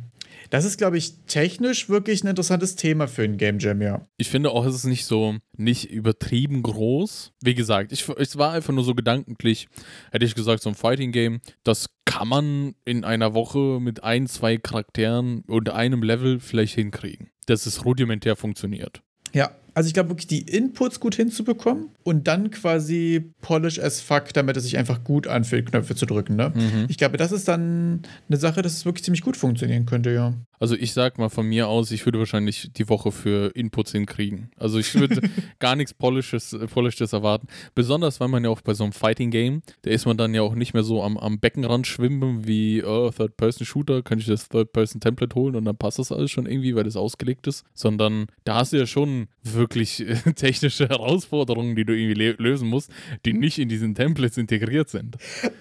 das ist, glaube ich, technisch wirklich ein interessantes Thema für ein Game Jam, ja. Ich finde auch, es ist nicht so, nicht übertrieben groß. Wie gesagt, ich, es war einfach nur so gedankentlich, hätte ich gesagt, so ein Fighting Game, das kann man in einer Woche mit ein, zwei Charakteren und einem Level vielleicht hinkriegen. Dass es rudimentär funktioniert. Ja, also ich glaube wirklich, die Inputs gut hinzubekommen und dann quasi polish as fuck, damit es sich einfach gut anfühlt, Knöpfe zu drücken. Ne? Mhm. Ich glaube, das ist dann eine Sache, dass es wirklich ziemlich gut funktionieren könnte, ja. Also ich sag mal von mir aus, ich würde wahrscheinlich die Woche für Inputs hinkriegen. Also ich würde gar nichts Polishes, Polishes erwarten. Besonders, weil man ja auch bei so einem Fighting-Game, da ist man dann ja auch nicht mehr so am, am Beckenrand schwimmen wie oh, Third-Person-Shooter, kann ich das Third-Person-Template holen und dann passt das alles schon irgendwie, weil das ausgelegt ist. Sondern da hast du ja schon wirklich technische Herausforderungen, die du irgendwie lösen musst, die nicht in diesen Templates integriert sind.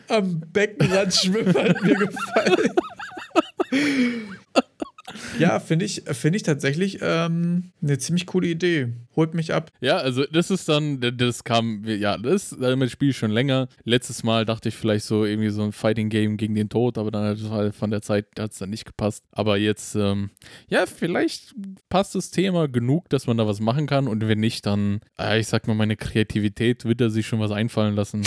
Am Beckenrand schwimmen hat mir gefallen. Ja, finde ich, find ich tatsächlich ähm, eine ziemlich coole Idee. Holt mich ab. Ja, also das ist dann, das kam, ja, das damit spiele ich schon länger. Letztes Mal dachte ich vielleicht so irgendwie so ein Fighting Game gegen den Tod, aber dann hat es halt von der Zeit hat es dann nicht gepasst. Aber jetzt, ähm, ja, vielleicht passt das Thema genug, dass man da was machen kann und wenn nicht, dann, äh, ich sag mal, meine Kreativität wird da sich schon was einfallen lassen.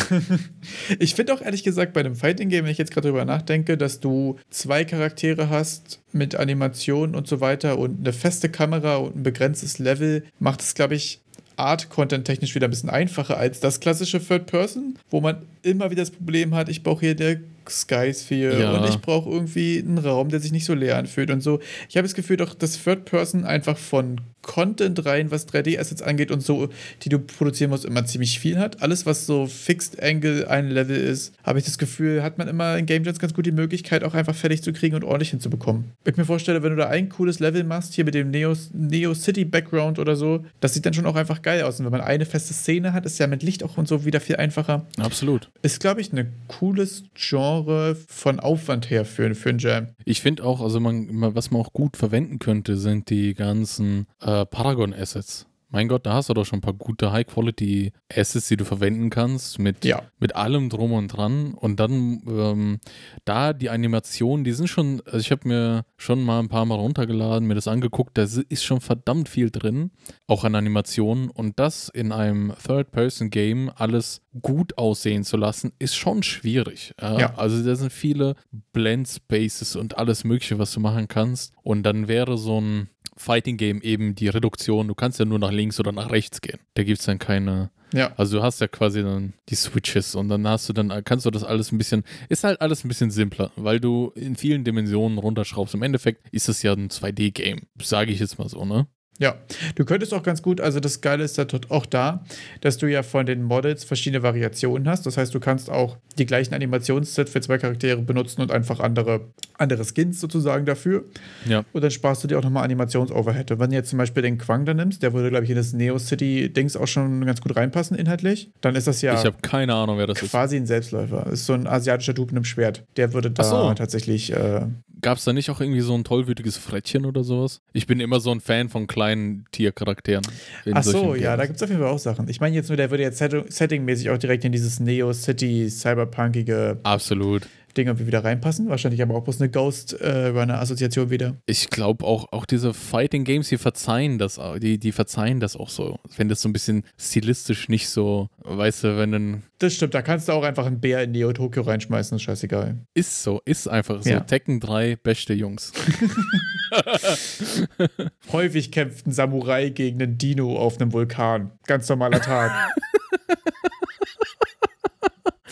ich finde auch ehrlich gesagt bei einem Fighting Game, wenn ich jetzt gerade drüber nachdenke, dass du zwei Charaktere hast mit Animationen und so weiter und eine feste Kamera und ein begrenztes Level, macht es, glaube ich, Art-Content technisch wieder ein bisschen einfacher als das klassische Third Person, wo man immer wieder das Problem hat, ich brauche hier eine Skysphere Ja. und ich brauche irgendwie einen Raum, der sich nicht so leer anfühlt und so. Ich habe das Gefühl, doch, dass Third Person einfach von Content rein, was 3D-Assets angeht und so, die du produzieren musst, immer ziemlich viel hat. Alles, was so Fixed Angle ein Level ist, habe ich das Gefühl, hat man immer in Game Jams ganz gut die Möglichkeit, auch einfach fertig zu kriegen und ordentlich hinzubekommen. Ich mir vorstelle, wenn du da ein cooles Level machst, hier mit dem Neo, Neo City Background oder so, das sieht dann schon auch einfach geil aus. Und wenn man eine feste Szene hat, ist ja mit Licht auch und so wieder viel einfacher. Absolut. Ist, glaube ich, ein cooles Genre von Aufwand her für, für einen Jam. Ich finde auch, also man- was man auch gut verwenden könnte, sind die ganzen äh, Paragon-Assets. Mein Gott, da hast du doch schon ein paar gute High-Quality-Assets, die du verwenden kannst, mit, Ja. mit allem drum und dran. Und dann ähm, da die Animationen, die sind schon, also ich habe mir schon mal ein paar Mal runtergeladen, mir das angeguckt, da ist schon verdammt viel drin, auch an Animationen. Und das in einem Third-Person-Game alles gut aussehen zu lassen, ist schon schwierig. Ja? Ja. Also da sind viele Blend Spaces und alles Mögliche, was du machen kannst. Und dann wäre so ein Fighting Game eben die Reduktion. Du kannst ja nur nach links oder nach rechts gehen. Da gibt es dann keine. Ja. Also du hast ja quasi dann die Switches und dann hast du dann, kannst du das alles ein bisschen, ist halt alles ein bisschen simpler, weil du in vielen Dimensionen runterschraubst. Im Endeffekt ist es ja ein 2D-Game, sage ich jetzt mal so, ne? Ja, du könntest auch ganz gut, also das Geile ist auch da, dass du ja von den Models verschiedene Variationen hast. Das heißt, du kannst auch die gleichen Animationssets für zwei Charaktere benutzen und einfach andere, andere Skins sozusagen dafür. Ja. Und dann sparst du dir auch nochmal Animations-Overhead. Und wenn du jetzt zum Beispiel den Quang da nimmst, der würde, glaube ich, in das Neo City-Dings auch schon ganz gut reinpassen inhaltlich, dann ist das ja Ich habe keine Ahnung, wer das ist. quasi ein Selbstläufer. Ist so ein asiatischer Dude mit einem Schwert. Der würde da so. tatsächlich äh, Gab es da nicht auch irgendwie so ein tollwütiges Frettchen oder sowas? Ich bin immer so ein Fan von kleinen Tiercharakteren. Ach so, ja, da Games. gibt es auf jeden Fall auch Sachen. Ich meine jetzt nur, der würde jetzt Setting- settingmäßig auch direkt in dieses Neo City Cyberpunkige Absolut. Ding irgendwie wieder reinpassen. Wahrscheinlich aber auch bloß eine Ghost äh, Runner Assoziation wieder. Ich glaube auch, auch diese Fighting Games, die verzeihen das, die, die verzeihen das auch so. Wenn das so ein bisschen stilistisch nicht so, weißt du, wenn dann Das stimmt, da kannst du auch einfach einen Bär in Neo Tokyo reinschmeißen, ist scheißegal. ist so, ist einfach so. Ja. Tekken 3, beste Jungs. Häufig kämpft ein Samurai gegen einen Dino auf einem Vulkan. Ganz normaler Tag.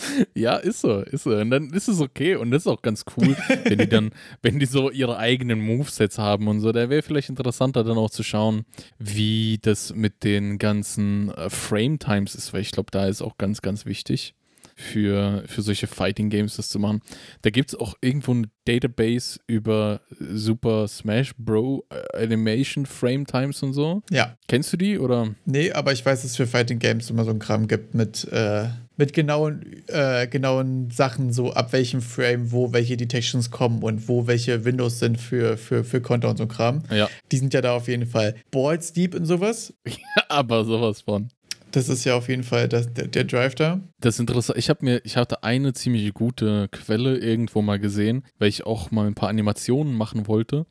ja, ist so, ist so. Und dann ist es okay und das ist auch ganz cool, wenn die dann, wenn die so ihre eigenen Movesets haben und so. Da wäre vielleicht interessanter dann auch zu schauen, wie das mit den ganzen äh, Frame Times ist, weil ich glaube, da ist auch ganz, ganz wichtig. Für, für solche Fighting Games das zu machen. Da gibt es auch irgendwo eine Database über Super Smash Bro äh, Animation Frame Times und so. ja. Kennst du die oder? Nee, aber ich weiß, dass es für Fighting Games immer so ein Kram gibt mit, äh, mit genauen, äh, genauen Sachen, so ab welchem Frame, wo welche Detections kommen und wo welche Windows sind für, für, für Konter und so Kram. Ja, Die sind ja da auf jeden Fall balls deep in sowas. aber sowas von. Das ist ja auf jeden Fall das, der, der Drive da. Das ist interessant. Ich habe mir, ich hatte eine ziemlich gute Quelle irgendwo mal gesehen, weil ich auch mal ein paar Animationen machen wollte.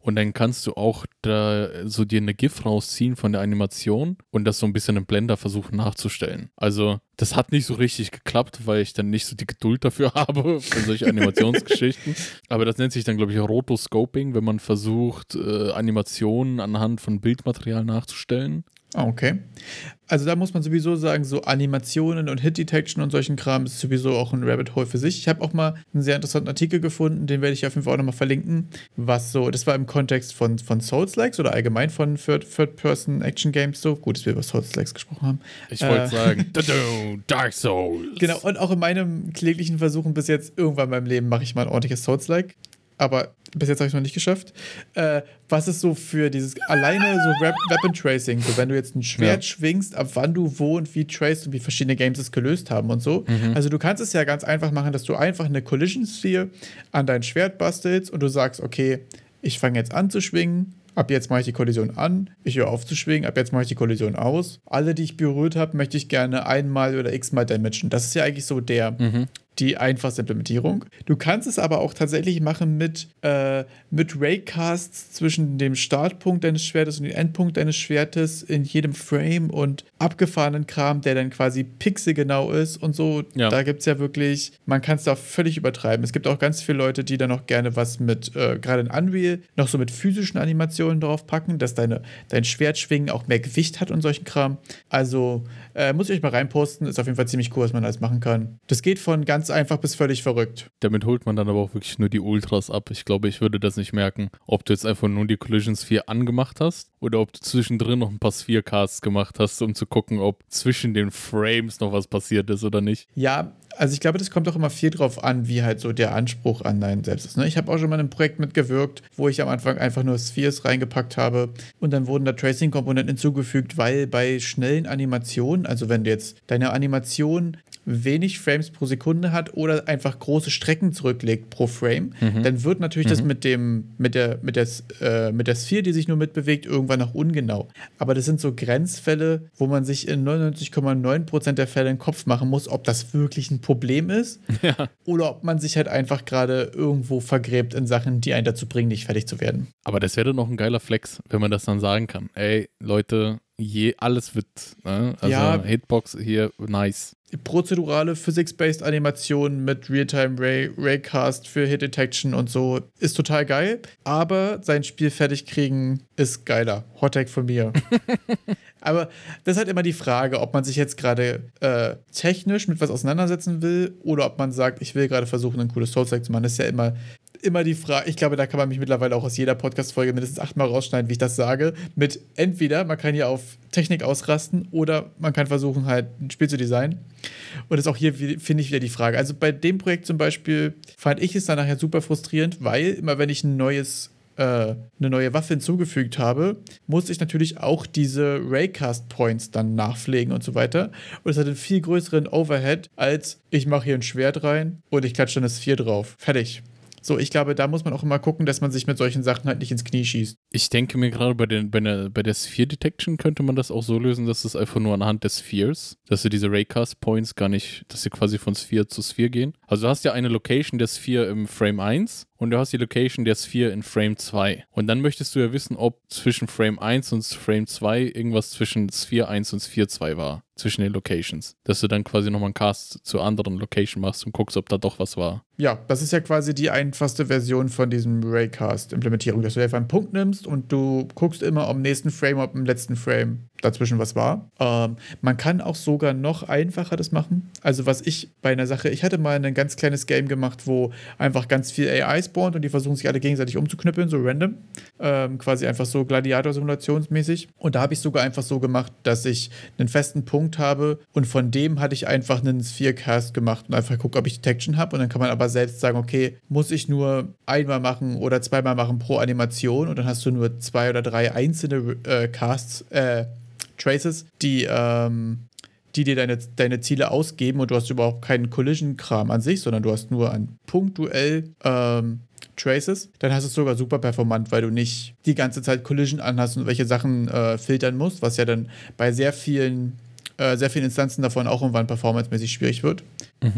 Und dann kannst du auch da so dir eine GIF rausziehen von der Animation und das so ein bisschen im Blender versuchen nachzustellen. Also, das hat nicht so richtig geklappt, weil ich dann nicht so die Geduld dafür habe für solche Animationsgeschichten. Aber das nennt sich dann, glaube ich, Rotoscoping, wenn man versucht, äh, Animationen anhand von Bildmaterial nachzustellen. Ah, okay. Also da muss man sowieso sagen, so Animationen und Hit Detection und solchen Kram ist sowieso auch ein Rabbit Hole für sich. Ich habe auch mal einen sehr interessanten Artikel gefunden, den werde ich auf jeden Fall auch nochmal verlinken, was so, das war im Kontext von, von Souls-Likes oder allgemein von Third- Third-Person-Action-Games so. Gut, dass wir über Souls-Likes gesprochen haben. Ich wollte Äh. sagen, "Tudu, Dark Souls. Genau, und auch in meinem kläglichen Versuchen bis jetzt, irgendwann in meinem Leben mache ich mal ein ordentliches Souls-like. Aber bis jetzt habe ich es noch nicht geschafft. Äh, was ist so für dieses alleine so Rep Weapon Tracing, so wenn du jetzt ein Schwert Ja. schwingst, ab wann du wo und wie traced und wie verschiedene Games es gelöst haben und so. Also du kannst es ja ganz einfach machen, dass du einfach eine Collision Sphere an dein Schwert bastelst und du sagst, okay, ich fange jetzt an zu schwingen. Ab jetzt mache ich die Kollision an, ich höre auf zu schwingen, ab jetzt mache ich die Kollision aus. Alle, die ich berührt habe, möchte ich gerne einmal oder x-mal damagen. Das ist ja eigentlich so der, die einfachste Implementierung. Du kannst es aber auch tatsächlich machen mit, äh, mit Raycasts zwischen dem Startpunkt deines Schwertes und dem Endpunkt deines Schwertes in jedem Frame und abgefahrenen Kram, der dann quasi pixelgenau ist und so. Ja. Da gibt es ja wirklich, man kann es da völlig übertreiben. Es gibt auch ganz viele Leute, die da noch gerne was mit, äh, gerade in Unreal, noch so mit physischen Animationen drauf packen, dass deine, dein Schwertschwingen auch mehr Gewicht hat und solchen Kram. Also äh, muss ich euch mal reinposten, ist auf jeden Fall ziemlich cool, was man alles machen kann. Das geht von ganz einfach bis völlig verrückt. Damit holt man dann aber auch wirklich nur die Ultras ab. Ich glaube, ich würde das nicht merken, ob du jetzt einfach nur die Collision Sphere angemacht hast oder ob du zwischendrin noch ein paar Sphere-Casts gemacht hast, um zu gucken, ob zwischen den Frames noch was passiert ist oder nicht. Ja, also ich glaube, das kommt auch immer viel drauf an, wie halt so der Anspruch an dein Selbst ist. Ne? Ich habe auch schon mal in einem Projekt mitgewirkt, wo ich am Anfang einfach nur Spheres reingepackt habe und dann wurden da Tracing-Komponenten hinzugefügt, weil bei schnellen Animationen, also wenn du jetzt deine Animation wenig Frames pro Sekunde hat oder einfach große Strecken zurücklegt pro Frame, Mhm. dann wird natürlich das mit dem, mit der, mit der, äh, mit der Sphere, die sich nur mitbewegt, irgendwann noch ungenau. Aber das sind so Grenzfälle, wo man sich in 99,9% der Fälle einen Kopf machen muss, ob das wirklich ein Problem ist Ja. oder ob man sich halt einfach gerade irgendwo vergräbt in Sachen, die einen dazu bringen, nicht fertig zu werden. Aber das wäre dann noch ein geiler Flex, wenn man das dann sagen kann. Ey, Leute, je, alles wird, ne? also Ja. Hitbox hier, nice. Prozedurale Physics-based Animationen mit Realtime Ray Raycast für Hit Detection und so ist total geil, aber sein Spiel fertig kriegen ist geiler. Hottag von mir. aber das ist halt immer die Frage, ob man sich jetzt gerade äh, technisch mit was auseinandersetzen will oder ob man sagt, ich will gerade versuchen, ein cooles Souls-like zu machen. Das ist ja immer immer die Frage, ich glaube, da kann man mich mittlerweile auch aus jeder Podcast-Folge mindestens achtmal rausschneiden, wie ich das sage. Mit entweder, man kann hier auf Technik ausrasten oder man kann versuchen, halt ein Spiel zu designen. Und das ist auch hier, finde ich, wieder die Frage. Also bei dem Projekt zum Beispiel fand ich es dann nachher super frustrierend, weil immer wenn ich ein neues äh, eine neue Waffe hinzugefügt habe, musste ich natürlich auch diese Raycast Points dann nachpflegen und so weiter. Und es hat einen viel größeren Overhead, als ich mache hier ein Schwert rein und ich klatsche dann das 4 drauf. Fertig. So, ich glaube, da muss man auch immer gucken, dass man sich mit solchen Sachen halt nicht ins Knie schießt. Ich denke mir gerade bei, den, bei, der, bei der Sphere Detection könnte man das auch so lösen, dass es einfach nur anhand des Spheres, dass du diese Raycast Points gar nicht, dass sie quasi von Sphere zu Sphere gehen. Also du hast ja eine Location der Sphere im Frame 1 und du hast die Location der Sphere in Frame 2. Und dann möchtest du ja wissen, ob zwischen Frame 1 und Frame 2 irgendwas zwischen Sphere 1 und Sphere 2 war. Zwischen den Locations. Dass du dann quasi nochmal einen Cast zur anderen Location machst und guckst, ob da doch was war. Ja, das ist ja quasi die einfachste Version von diesem Raycast-Implementierung, dass du einfach einen Punkt nimmst und du guckst immer am nächsten Frame, ob im letzten Frame dazwischen was war. Ähm, man kann auch sogar noch einfacher das machen. Also was ich bei einer Sache, ich hatte mal ein ganz kleines Game gemacht, wo einfach ganz viel AI spawnt und die versuchen sich alle gegenseitig umzuknüppeln, so random. Ähm, quasi einfach so Gladiator-Simulationsmäßig. Und da habe ich sogar einfach so gemacht, dass ich einen festen Punkt habe und von dem hatte ich einfach einen Sphere-Cast gemacht und einfach gucke, ob ich Detection habe. Und dann kann man aber selbst sagen, okay, muss ich nur einmal machen oder zweimal machen pro Animation und dann hast du nur zwei oder drei einzelne äh, Casts, äh, Traces, die, ähm, die dir deine, deine Ziele ausgeben und du hast überhaupt keinen Collision-Kram an sich, sondern du hast nur ein punktuell ähm, Traces, dann hast du es sogar super performant, weil du nicht die ganze Zeit Collision anhast und welche Sachen äh, filtern musst, was ja dann bei sehr vielen, äh, sehr vielen Instanzen davon auch irgendwann performancemäßig schwierig wird.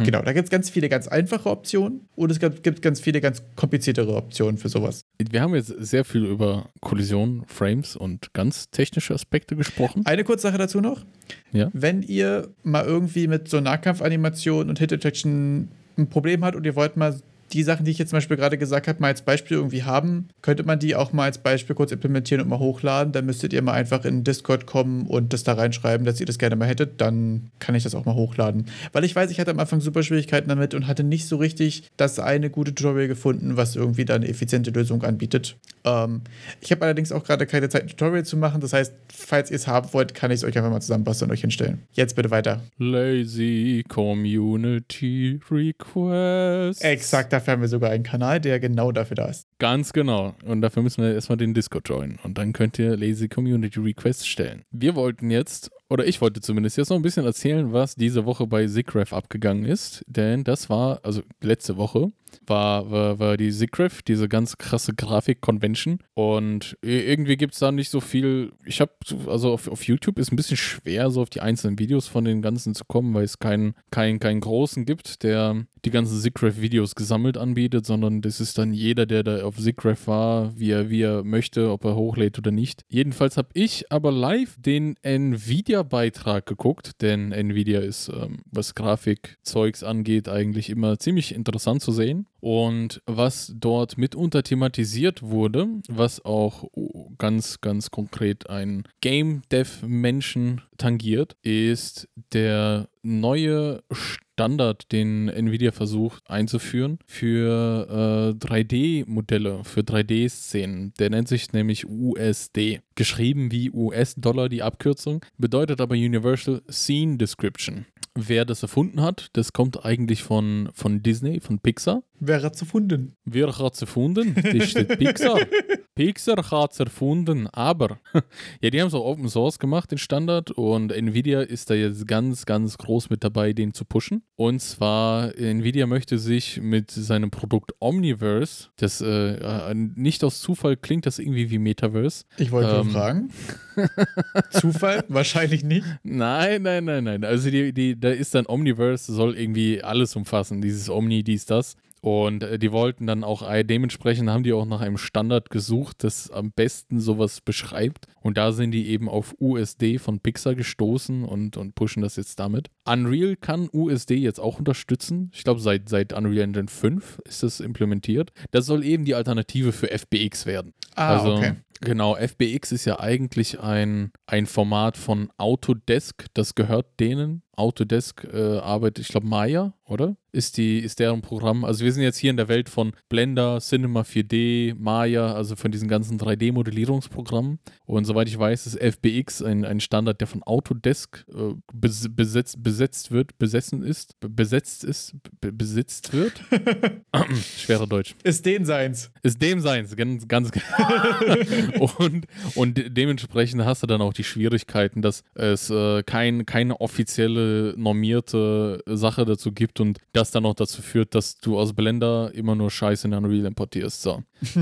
Genau, da gibt es ganz viele ganz einfache Optionen und es gibt, ganz viele ganz kompliziertere Optionen für sowas. Wir haben jetzt sehr viel über Kollisionen, Frames und ganz technische Aspekte gesprochen. Eine kurze Sache dazu noch. Ja. Wenn ihr mal irgendwie mit so Nahkampfanimation und Hit Detection ein Problem habt und ihr wollt mal die Sachen, die ich jetzt zum Beispiel gerade gesagt habe, mal als Beispiel irgendwie haben, könnte man die auch mal als Beispiel kurz implementieren und mal hochladen. Dann müsstet ihr mal einfach in Discord kommen und das da reinschreiben, dass ihr das gerne mal hättet. Dann kann ich das auch mal hochladen. Weil ich weiß, ich hatte am Anfang super Schwierigkeiten damit und hatte nicht so richtig das eine gute Tutorial gefunden, was irgendwie da eine effiziente Lösung anbietet. Ähm, ich habe allerdings auch gerade keine Zeit, ein Tutorial zu machen. Das heißt, falls ihr es haben wollt, kann ich es euch einfach mal zusammenbasteln und euch hinstellen. Jetzt bitte weiter. Lazy Community Request. Exakt, dafür haben wir sogar einen Kanal, der genau dafür da ist. Ganz genau. Und dafür müssen wir erstmal den Discord joinen. Und dann könnt ihr Lazy Community Requests stellen. Wir wollten jetzt, oder ich wollte zumindest jetzt noch ein bisschen erzählen, was diese Woche bei Zigref abgegangen ist. Denn das war, also letzte Woche, war, war, war die SIGGRAPH, diese ganz krasse Grafik-Convention. Und irgendwie gibt es da nicht so viel. Ich habe, also auf, auf YouTube ist ein bisschen schwer, so auf die einzelnen Videos von den ganzen zu kommen, weil es keinen kein, kein großen gibt, der die ganzen SIGGRAPH-Videos gesammelt anbietet, sondern das ist dann jeder, der da auf SIGGRAPH war, wie er, wie er möchte, ob er hochlädt oder nicht. Jedenfalls habe ich aber live den Nvidia-Beitrag geguckt, denn Nvidia ist, ähm, was Grafikzeugs angeht, eigentlich immer ziemlich interessant zu sehen. Und was dort mitunter thematisiert wurde, was auch ganz, ganz konkret ein Game Dev-Menschen tangiert, ist der neue Standard, den Nvidia versucht einzuführen für äh, 3D-Modelle, für 3D-Szenen. Der nennt sich nämlich USD. Geschrieben wie US-Dollar die Abkürzung, bedeutet aber Universal Scene Description. Wer das erfunden hat, das kommt eigentlich von, von Disney, von Pixar. Wer hat es erfunden? Wer hat es erfunden? Das steht Pixar. Pixar hat es erfunden, aber ja, die haben es auch Open Source gemacht, den Standard, und Nvidia ist da jetzt ganz, ganz groß mit dabei, den zu pushen. Und zwar, Nvidia möchte sich mit seinem Produkt Omniverse, das äh, äh nicht aus Zufall klingt das irgendwie wie Metaverse. Ich wollte ähm, fragen. Zufall? Wahrscheinlich nicht. Nein, nein, nein, nein. Also die, die, da ist dann Omniverse, soll irgendwie alles umfassen. Dieses Omni, dies, das. Und äh, die wollten dann auch, äh, dementsprechend haben die auch nach einem Standard gesucht, das am besten sowas beschreibt. Und da sind die eben auf USD von Pixar gestoßen und, und pushen das jetzt damit. Unreal kann USD jetzt auch unterstützen. Ich glaube, seit, seit Unreal Engine 5 ist das implementiert. Das soll eben die Alternative für FBX werden. Ah, also, okay. Genau, FBX ist ja eigentlich ein, ein Format von Autodesk, das gehört denen. Autodesk äh, arbeitet, ich glaube, Maya, oder? Ist, die, ist deren Programm. Also wir sind jetzt hier in der Welt von Blender, Cinema 4D, Maya, also von diesen ganzen 3D-Modellierungsprogrammen. Und soweit ich weiß, ist FBX ein, ein Standard, der von Autodesk äh, bes besetzt, besetzt wird, besessen ist, besetzt ist, besitzt wird. Schwerer Deutsch. Ist den seins. Ist dem seins, ganz, ganz. und, und dementsprechend hast du dann auch die Schwierigkeiten, dass es äh, kein, keine offizielle normierte Sache dazu gibt und das dann auch dazu führt, dass du aus Blender immer nur Scheiße in Unreal importierst. So.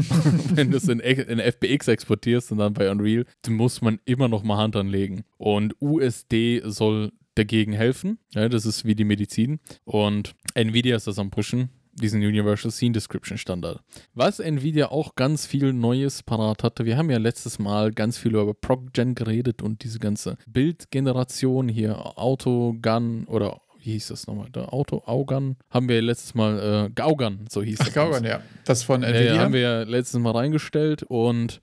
Wenn du es in, in FBX exportierst und dann bei Unreal, dann muss man immer noch mal Hand anlegen. Und USD soll dagegen helfen. Ja, das ist wie die Medizin. Und Nvidia ist das am Pushen diesen Universal Scene Description Standard. Was Nvidia auch ganz viel Neues parat hatte, wir haben ja letztes Mal ganz viel über ProgGen geredet und diese ganze Bildgeneration hier, Auto, Gun oder wie hieß das nochmal? Der Auto Augan haben wir letztes Mal, äh, Gaugan, so hieß es. Gaugan, ja. Das von Nvidia. Ja, haben wir ja letztes Mal reingestellt und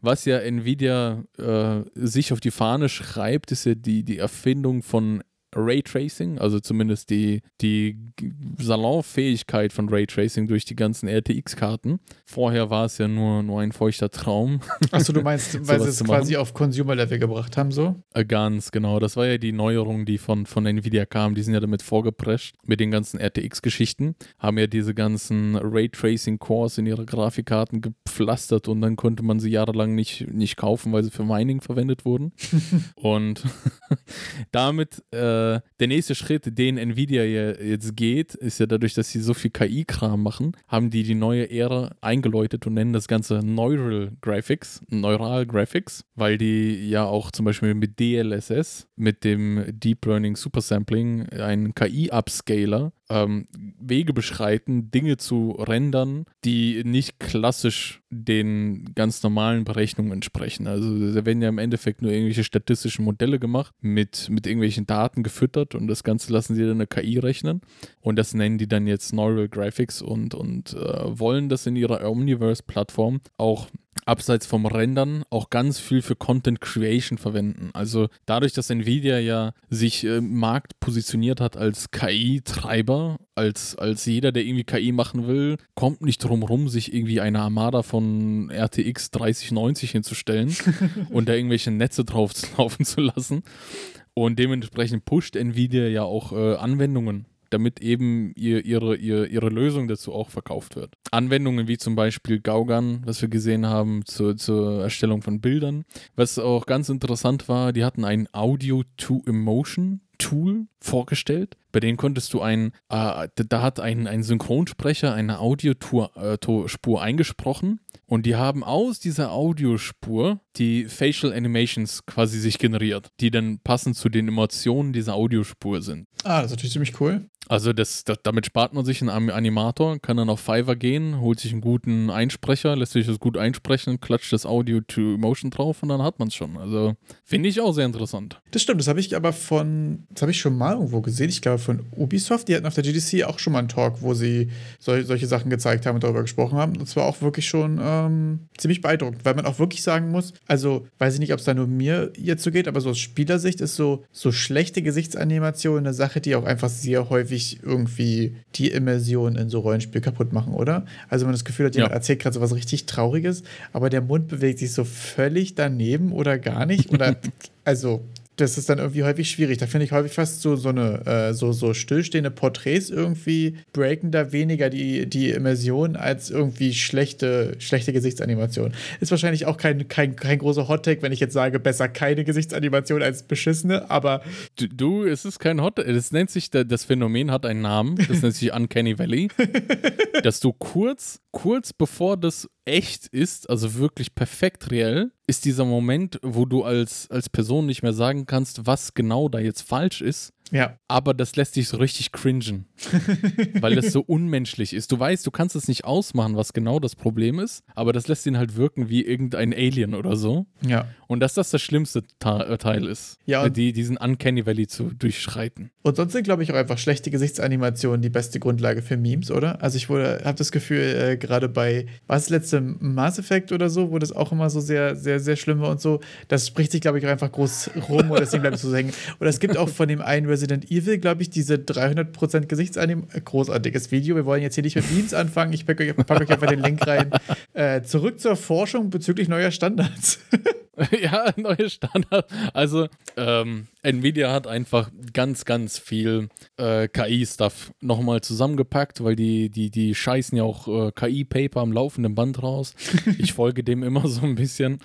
was ja Nvidia äh, sich auf die Fahne schreibt, ist ja die, die Erfindung von Raytracing, also zumindest die, die Salonfähigkeit von Raytracing durch die ganzen RTX-Karten. Vorher war es ja nur, nur ein feuchter Traum. Achso, du meinst, weil sie es quasi auf Consumer-Level gebracht haben, so? Äh, ganz genau. Das war ja die Neuerung, die von, von Nvidia kam. Die sind ja damit vorgeprescht mit den ganzen RTX-Geschichten. Haben ja diese ganzen Raytracing-Cores in ihre Grafikkarten gepflastert und dann konnte man sie jahrelang nicht, nicht kaufen, weil sie für Mining verwendet wurden. und damit äh, äh, der nächste Schritt, den Nvidia jetzt geht, ist ja dadurch, dass sie so viel KI-Kram machen, haben die die neue Ära eingeläutet und nennen das Ganze Neural Graphics, Neural Graphics, weil die ja auch zum Beispiel mit DLSS, mit dem Deep Learning Supersampling, einen KI-Upscaler ähm, Wege beschreiten, Dinge zu rendern, die nicht klassisch den ganz normalen Berechnungen entsprechen. Also da werden ja im Endeffekt nur irgendwelche statistischen Modelle gemacht, mit, mit irgendwelchen Daten gefüttert und das Ganze lassen sie dann eine KI rechnen. Und das nennen die dann jetzt Neural Graphics und, und äh, wollen das in ihrer Omniverse-Plattform auch abseits vom Rendern auch ganz viel für Content Creation verwenden. Also dadurch, dass Nvidia ja sich äh, im Markt positioniert hat als KI-Treiber, als, als jeder, der irgendwie KI machen will, kommt nicht drum rum, sich irgendwie eine Armada von RTX 3090 hinzustellen und da irgendwelche Netze drauf laufen zu lassen. Und dementsprechend pusht Nvidia ja auch äh, Anwendungen damit eben ihr, ihre, ihr, ihre Lösung dazu auch verkauft wird. Anwendungen wie zum Beispiel Gaugan, was wir gesehen haben zur, zur Erstellung von Bildern. Was auch ganz interessant war, die hatten ein Audio to Emotion Tool vorgestellt. Bei denen konntest du ein, äh, da hat ein, ein Synchronsprecher eine Audiospur äh, eingesprochen und die haben aus dieser Audiospur die Facial Animations quasi sich generiert, die dann passend zu den Emotionen dieser Audiospur sind. Ah, das ist natürlich ziemlich cool. Also das, das, damit spart man sich einen Animator, kann dann auf Fiverr gehen, holt sich einen guten Einsprecher, lässt sich das gut einsprechen, klatscht das Audio to Emotion drauf und dann hat man es schon. Also finde ich auch sehr interessant. Das stimmt, das habe ich aber von, das habe ich schon mal irgendwo gesehen, ich glaube von Ubisoft, die hatten auf der GDC auch schon mal einen Talk, wo sie sol solche Sachen gezeigt haben und darüber gesprochen haben. Und zwar auch wirklich schon ähm, ziemlich beeindruckend, weil man auch wirklich sagen muss, also weiß ich nicht, ob es da nur mir jetzt so geht, aber so aus Spielersicht ist so, so schlechte Gesichtsanimation eine Sache, die auch einfach sehr häufig irgendwie die Immersion in so Rollenspiel kaputt machen, oder? Also man das Gefühl hat, jemand ja. erzählt gerade so was richtig Trauriges, aber der Mund bewegt sich so völlig daneben oder gar nicht. Oder also das ist dann irgendwie häufig schwierig. Da finde ich häufig fast so, so eine, äh, so, so stillstehende Porträts irgendwie breaken da weniger die, die Immersion als irgendwie schlechte, schlechte Gesichtsanimation. Ist wahrscheinlich auch kein, kein, kein großer Hottake, wenn ich jetzt sage, besser keine Gesichtsanimation als beschissene, aber. Du, du es ist kein Hottake. Das nennt sich, das Phänomen hat einen Namen. Das nennt sich Uncanny Valley. dass du kurz, kurz bevor das echt ist, also wirklich perfekt reell, ist dieser Moment, wo du als, als Person nicht mehr sagen kannst, was genau da jetzt falsch ist. Ja. Aber das lässt dich so richtig cringen, weil das so unmenschlich ist. Du weißt, du kannst es nicht ausmachen, was genau das Problem ist, aber das lässt ihn halt wirken wie irgendein Alien oder so. Ja. Und dass das das schlimmste äh, Teil ist, ja, und die, diesen Uncanny Valley zu durchschreiten. Und sonst sind, glaube ich, auch einfach schlechte Gesichtsanimationen die beste Grundlage für Memes, oder? Also ich habe das Gefühl, äh, gerade bei, was das letzte Mass Effect oder so, wo das auch immer so sehr, sehr, sehr schlimm war und so, das spricht sich, glaube ich, auch einfach groß rum und deswegen bleibt es so hängen. Oder es gibt auch von dem einen Resident Evil, glaube ich, diese 300% Gesichtsanimation. Großartiges Video. Wir wollen jetzt hier nicht mit Memes anfangen. Ich packe euch, pack euch einfach den Link rein. Äh, zurück zur Forschung bezüglich neuer Standards. ja, neue Standards. Also, ähm, Nvidia hat einfach ganz, ganz viel äh, KI-Stuff nochmal zusammengepackt, weil die, die, die scheißen ja auch äh, KI-Paper am laufenden Band raus. Ich folge dem immer so ein bisschen,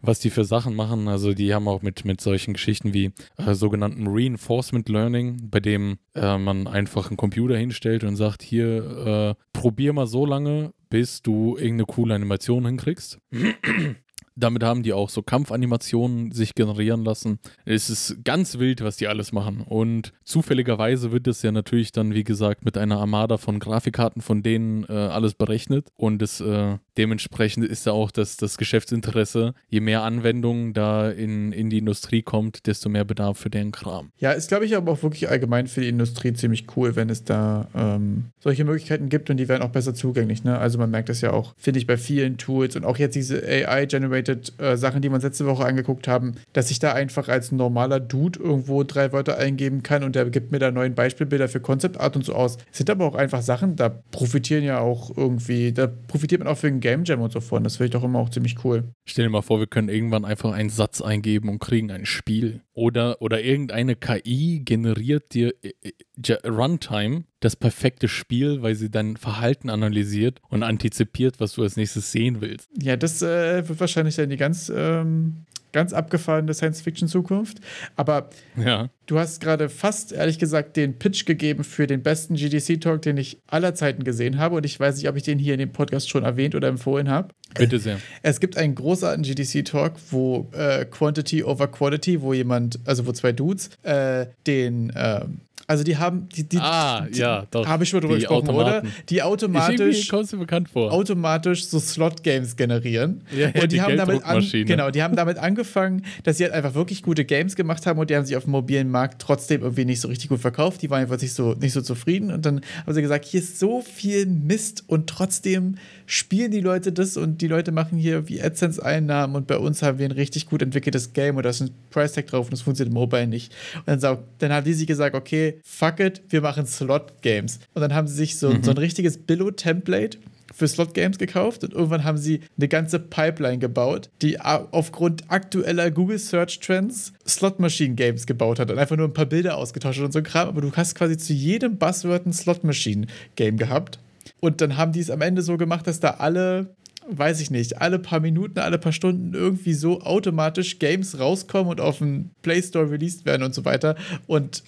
was die für Sachen machen. Also die haben auch mit, mit solchen Geschichten wie äh, sogenannten Reinforcement Learning, bei dem äh, man einfach einen Computer hinstellt und sagt, hier, äh, probier mal so lange, bis du irgendeine coole Animation hinkriegst. Damit haben die auch so Kampfanimationen sich generieren lassen. Es ist ganz wild, was die alles machen. Und zufälligerweise wird es ja natürlich dann, wie gesagt, mit einer Armada von Grafikkarten von denen äh, alles berechnet. Und es äh, dementsprechend ist da auch das, das Geschäftsinteresse. Je mehr Anwendungen da in, in die Industrie kommt, desto mehr Bedarf für deren Kram. Ja, ist, glaube ich, aber auch wirklich allgemein für die Industrie ziemlich cool, wenn es da ähm, solche Möglichkeiten gibt und die werden auch besser zugänglich. Ne? Also man merkt das ja auch, finde ich, bei vielen Tools und auch jetzt diese AI-generated äh, Sachen, die man letzte Woche angeguckt haben, dass ich da einfach als normaler Dude irgendwo drei Wörter eingeben kann und der gibt mir da neuen Beispielbilder für Concept Art und so aus. Es sind aber auch einfach Sachen, da profitieren ja auch irgendwie, da profitiert man auch für ein Game Jam und so von. Das finde ich doch immer auch ziemlich cool. Stell dir mal vor, wir können irgendwann einfach einen Satz eingeben und kriegen ein Spiel. Oder, oder irgendeine KI generiert dir äh, äh, Runtime das perfekte Spiel, weil sie dein Verhalten analysiert und antizipiert, was du als nächstes sehen willst. Ja, das äh, wird wahrscheinlich dann die ganz ähm, ganz abgefahrene Science-Fiction-Zukunft. Aber ja. du hast gerade fast, ehrlich gesagt, den Pitch gegeben für den besten GDC-Talk, den ich aller Zeiten gesehen habe. Und ich weiß nicht, ob ich den hier in dem Podcast schon erwähnt oder empfohlen habe. Bitte sehr. Es gibt einen großartigen GDC-Talk, wo äh, Quantity over Quality, wo jemand, also wo zwei Dudes, äh, den äh, also die haben die, die Ah, die, ja, doch. Habe ich schon drüber gesprochen, Automaten. oder? Die automatisch kommst du bekannt vor. automatisch so Slot Games generieren. Ja, ja, und die, die haben damit an, genau, die haben damit angefangen, dass sie halt einfach wirklich gute Games gemacht haben und die haben sich auf dem mobilen Markt trotzdem irgendwie nicht so richtig gut verkauft. Die waren einfach nicht so nicht so zufrieden und dann haben sie gesagt, hier ist so viel Mist und trotzdem spielen die Leute das und die Leute machen hier wie AdSense Einnahmen und bei uns haben wir ein richtig gut entwickeltes Game und da ist ein Price Tag drauf und das funktioniert im Mobile nicht. Und dann, sag, dann haben die sich gesagt, okay, fuck it, wir machen Slot-Games. Und dann haben sie sich so, Mhm. so ein richtiges Billo-Template für Slot-Games gekauft und irgendwann haben sie eine ganze Pipeline gebaut, die aufgrund aktueller Google Search Trends Slot-Machine-Games gebaut hat und einfach nur ein paar Bilder ausgetauscht hat und so ein Kram. Aber du hast quasi zu jedem Buzzword ein Slot-Machine-Game gehabt. Und dann haben die es am Ende so gemacht, dass da alle weiß ich nicht, alle paar Minuten, alle paar Stunden irgendwie so automatisch Games rauskommen und auf den Play Store released werden und so weiter. Und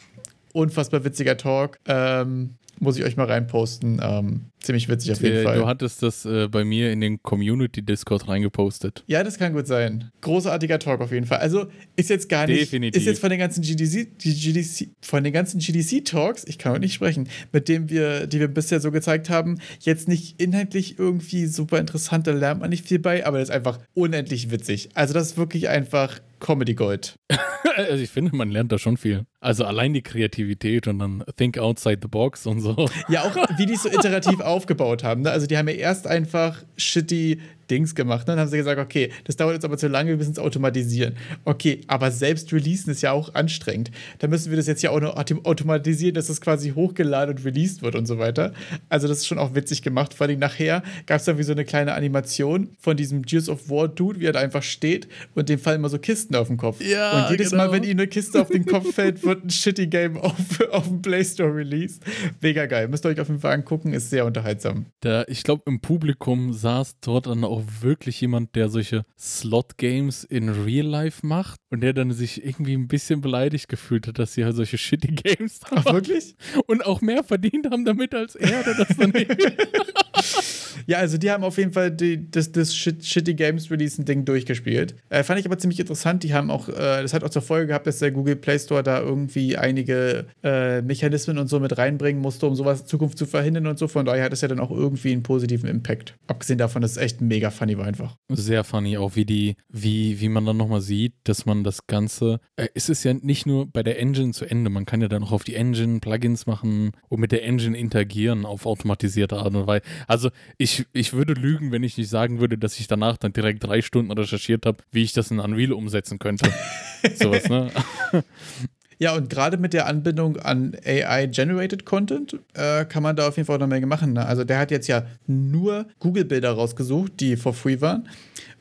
unfassbar witziger Talk. Ähm, muss ich euch mal reinposten. Ähm, ziemlich witzig auf jeden Äh, Fall. Du hattest das äh, bei mir in den Community-Discord reingepostet. Ja, das kann gut sein. Großartiger Talk auf jeden Fall. Also ist jetzt gar nicht, Definitiv. ist jetzt von den ganzen GDC, GDC, von den ganzen GDC Talks, ich kann auch nicht sprechen, mit dem wir, die wir bisher so gezeigt haben, jetzt nicht inhaltlich irgendwie super interessant, da lernt man nicht viel bei, aber das ist einfach unendlich witzig. Also das ist wirklich einfach Comedy Gold. also ich finde, man lernt da schon viel. Also allein die Kreativität und dann think outside the box und so. Ja, auch wie die so iterativ aufgebaut haben. Ne? Also die haben ja erst einfach shitty Dings gemacht. Ne? Dann haben sie gesagt, okay, das dauert jetzt aber zu lange, wir müssen es automatisieren. Okay, aber selbst releasen ist ja auch anstrengend. Da müssen wir das jetzt ja auch noch autom- automatisieren, dass das quasi hochgeladen und released wird und so weiter. Also das ist schon auch witzig gemacht. Vor allem nachher gab es dann wie so eine kleine Animation von diesem Gears of War Dude, wie er da einfach steht und dem fallen immer so Kisten auf den Kopf. Ja, und jedes genau. Mal, wenn ihm eine Kiste auf den Kopf fällt, wird ein shitty Game auf, auf dem Play Store released. Mega geil. Müsst ihr euch auf jeden Fall angucken, ist sehr unterhaltsam. Da, ich glaube, im Publikum saß dort dann auch wirklich jemand, der solche Slot-Games in Real Life macht und der dann sich irgendwie ein bisschen beleidigt gefühlt hat, dass sie halt solche shitty Games Ach, haben wirklich? und auch mehr verdient haben damit als er, der das dann Ja, also die haben auf jeden Fall die, das, das Shit, Shitty Games Release Ding durchgespielt. Äh, fand ich aber ziemlich interessant. Die haben auch, äh, das hat auch zur Folge gehabt, dass der Google Play Store da irgendwie einige äh, Mechanismen und so mit reinbringen musste, um sowas in Zukunft zu verhindern und so. Von daher hat es ja dann auch irgendwie einen positiven Impact. Abgesehen davon, dass es echt mega funny war einfach. Sehr funny, auch wie die, wie, wie man dann nochmal sieht, dass man das Ganze, äh, es ist ja nicht nur bei der Engine zu Ende, man kann ja dann auch auf die Engine Plugins machen und mit der Engine interagieren auf automatisierte Art und Weise. Also ich, ich würde lügen, wenn ich nicht sagen würde, dass ich danach dann direkt drei Stunden recherchiert habe, wie ich das in Unreal umsetzen könnte. Sowas, ne? Ja, und gerade mit der Anbindung an AI-Generated Content äh, kann man da auf jeden Fall eine Menge machen. Ne? Also der hat jetzt ja nur Google-Bilder rausgesucht, die for free waren.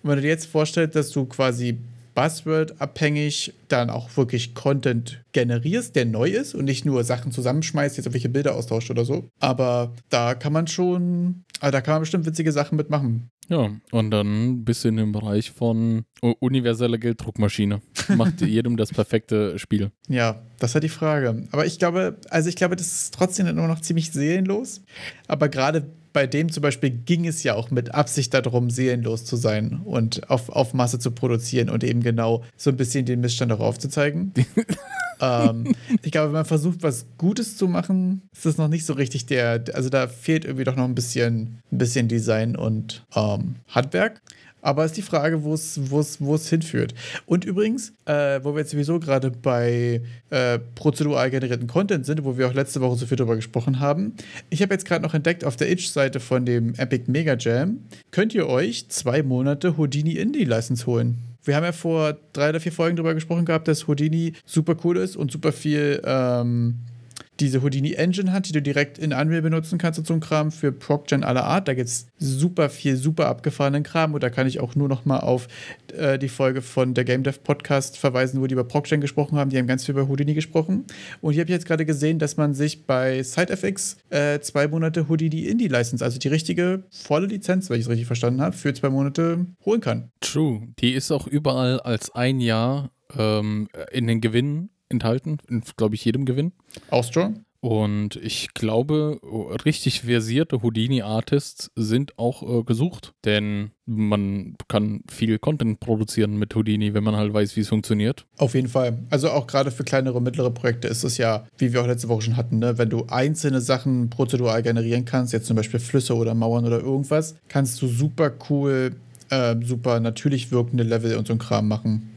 Und wenn du dir jetzt vorstellst, dass du quasi Buzzword-abhängig dann auch wirklich Content generierst, der neu ist und nicht nur Sachen zusammenschmeißt, jetzt irgendwelche Bilder austauscht oder so. Aber da kann man schon, also da kann man bestimmt witzige Sachen mitmachen. Ja, und dann bist du in dem Bereich von u- universelle Gelddruckmaschine. Macht jedem das perfekte Spiel. Ja, das halt die Frage. Aber ich glaube, also ich glaube, das ist trotzdem immer noch ziemlich seelenlos. Aber gerade bei dem zum Beispiel ging es ja auch mit Absicht darum, seelenlos zu sein und auf, auf Masse zu produzieren und eben genau so ein bisschen den Missstand auch aufzuzeigen. ähm, ich glaube, wenn man versucht, was Gutes zu machen, ist das noch nicht so richtig der, also da fehlt irgendwie doch noch ein bisschen, ein bisschen Design und ähm, Handwerk. Aber ist die Frage, wo es, hinführt. Und übrigens, äh, wo wir jetzt sowieso gerade bei äh, prozedural generierten Content sind, wo wir auch letzte Woche so viel drüber gesprochen haben. Ich habe jetzt gerade noch entdeckt auf der Itch-Seite von dem Epic Mega Jam, könnt ihr euch zwei Monate Houdini Indie License holen. Wir haben ja vor drei oder vier Folgen drüber gesprochen gehabt, dass Houdini super cool ist und super viel ähm, diese Houdini Engine hat, die du direkt in Unreal benutzen kannst und so ein Kram für ProcGen aller Art. Da gibt es super viel, super abgefahrenen Kram und da kann ich auch nur noch mal auf äh, die Folge von der Game Dev Podcast verweisen, wo die über ProcGen gesprochen haben. Die haben ganz viel über Houdini gesprochen. Und hier habe ich jetzt gerade gesehen, dass man sich bei SideFX äh, zwei Monate Houdini Indie License, also die richtige volle Lizenz, wenn ich es richtig verstanden habe, für zwei Monate holen kann. True. Die ist auch überall als ein Jahr ähm, in den Gewinnen enthalten, in, glaube ich, jedem Gewinn. Auch strong? Und ich glaube, richtig versierte Houdini-Artists sind auch äh, gesucht, denn man kann viel Content produzieren mit Houdini, wenn man halt weiß, wie es funktioniert. Auf jeden Fall. Also auch gerade für kleinere und mittlere Projekte ist es ja, wie wir auch letzte Woche schon hatten, ne? wenn du einzelne Sachen prozedural generieren kannst, jetzt zum Beispiel Flüsse oder Mauern oder irgendwas, kannst du super cool, äh, super natürlich wirkende Level und so ein Kram machen.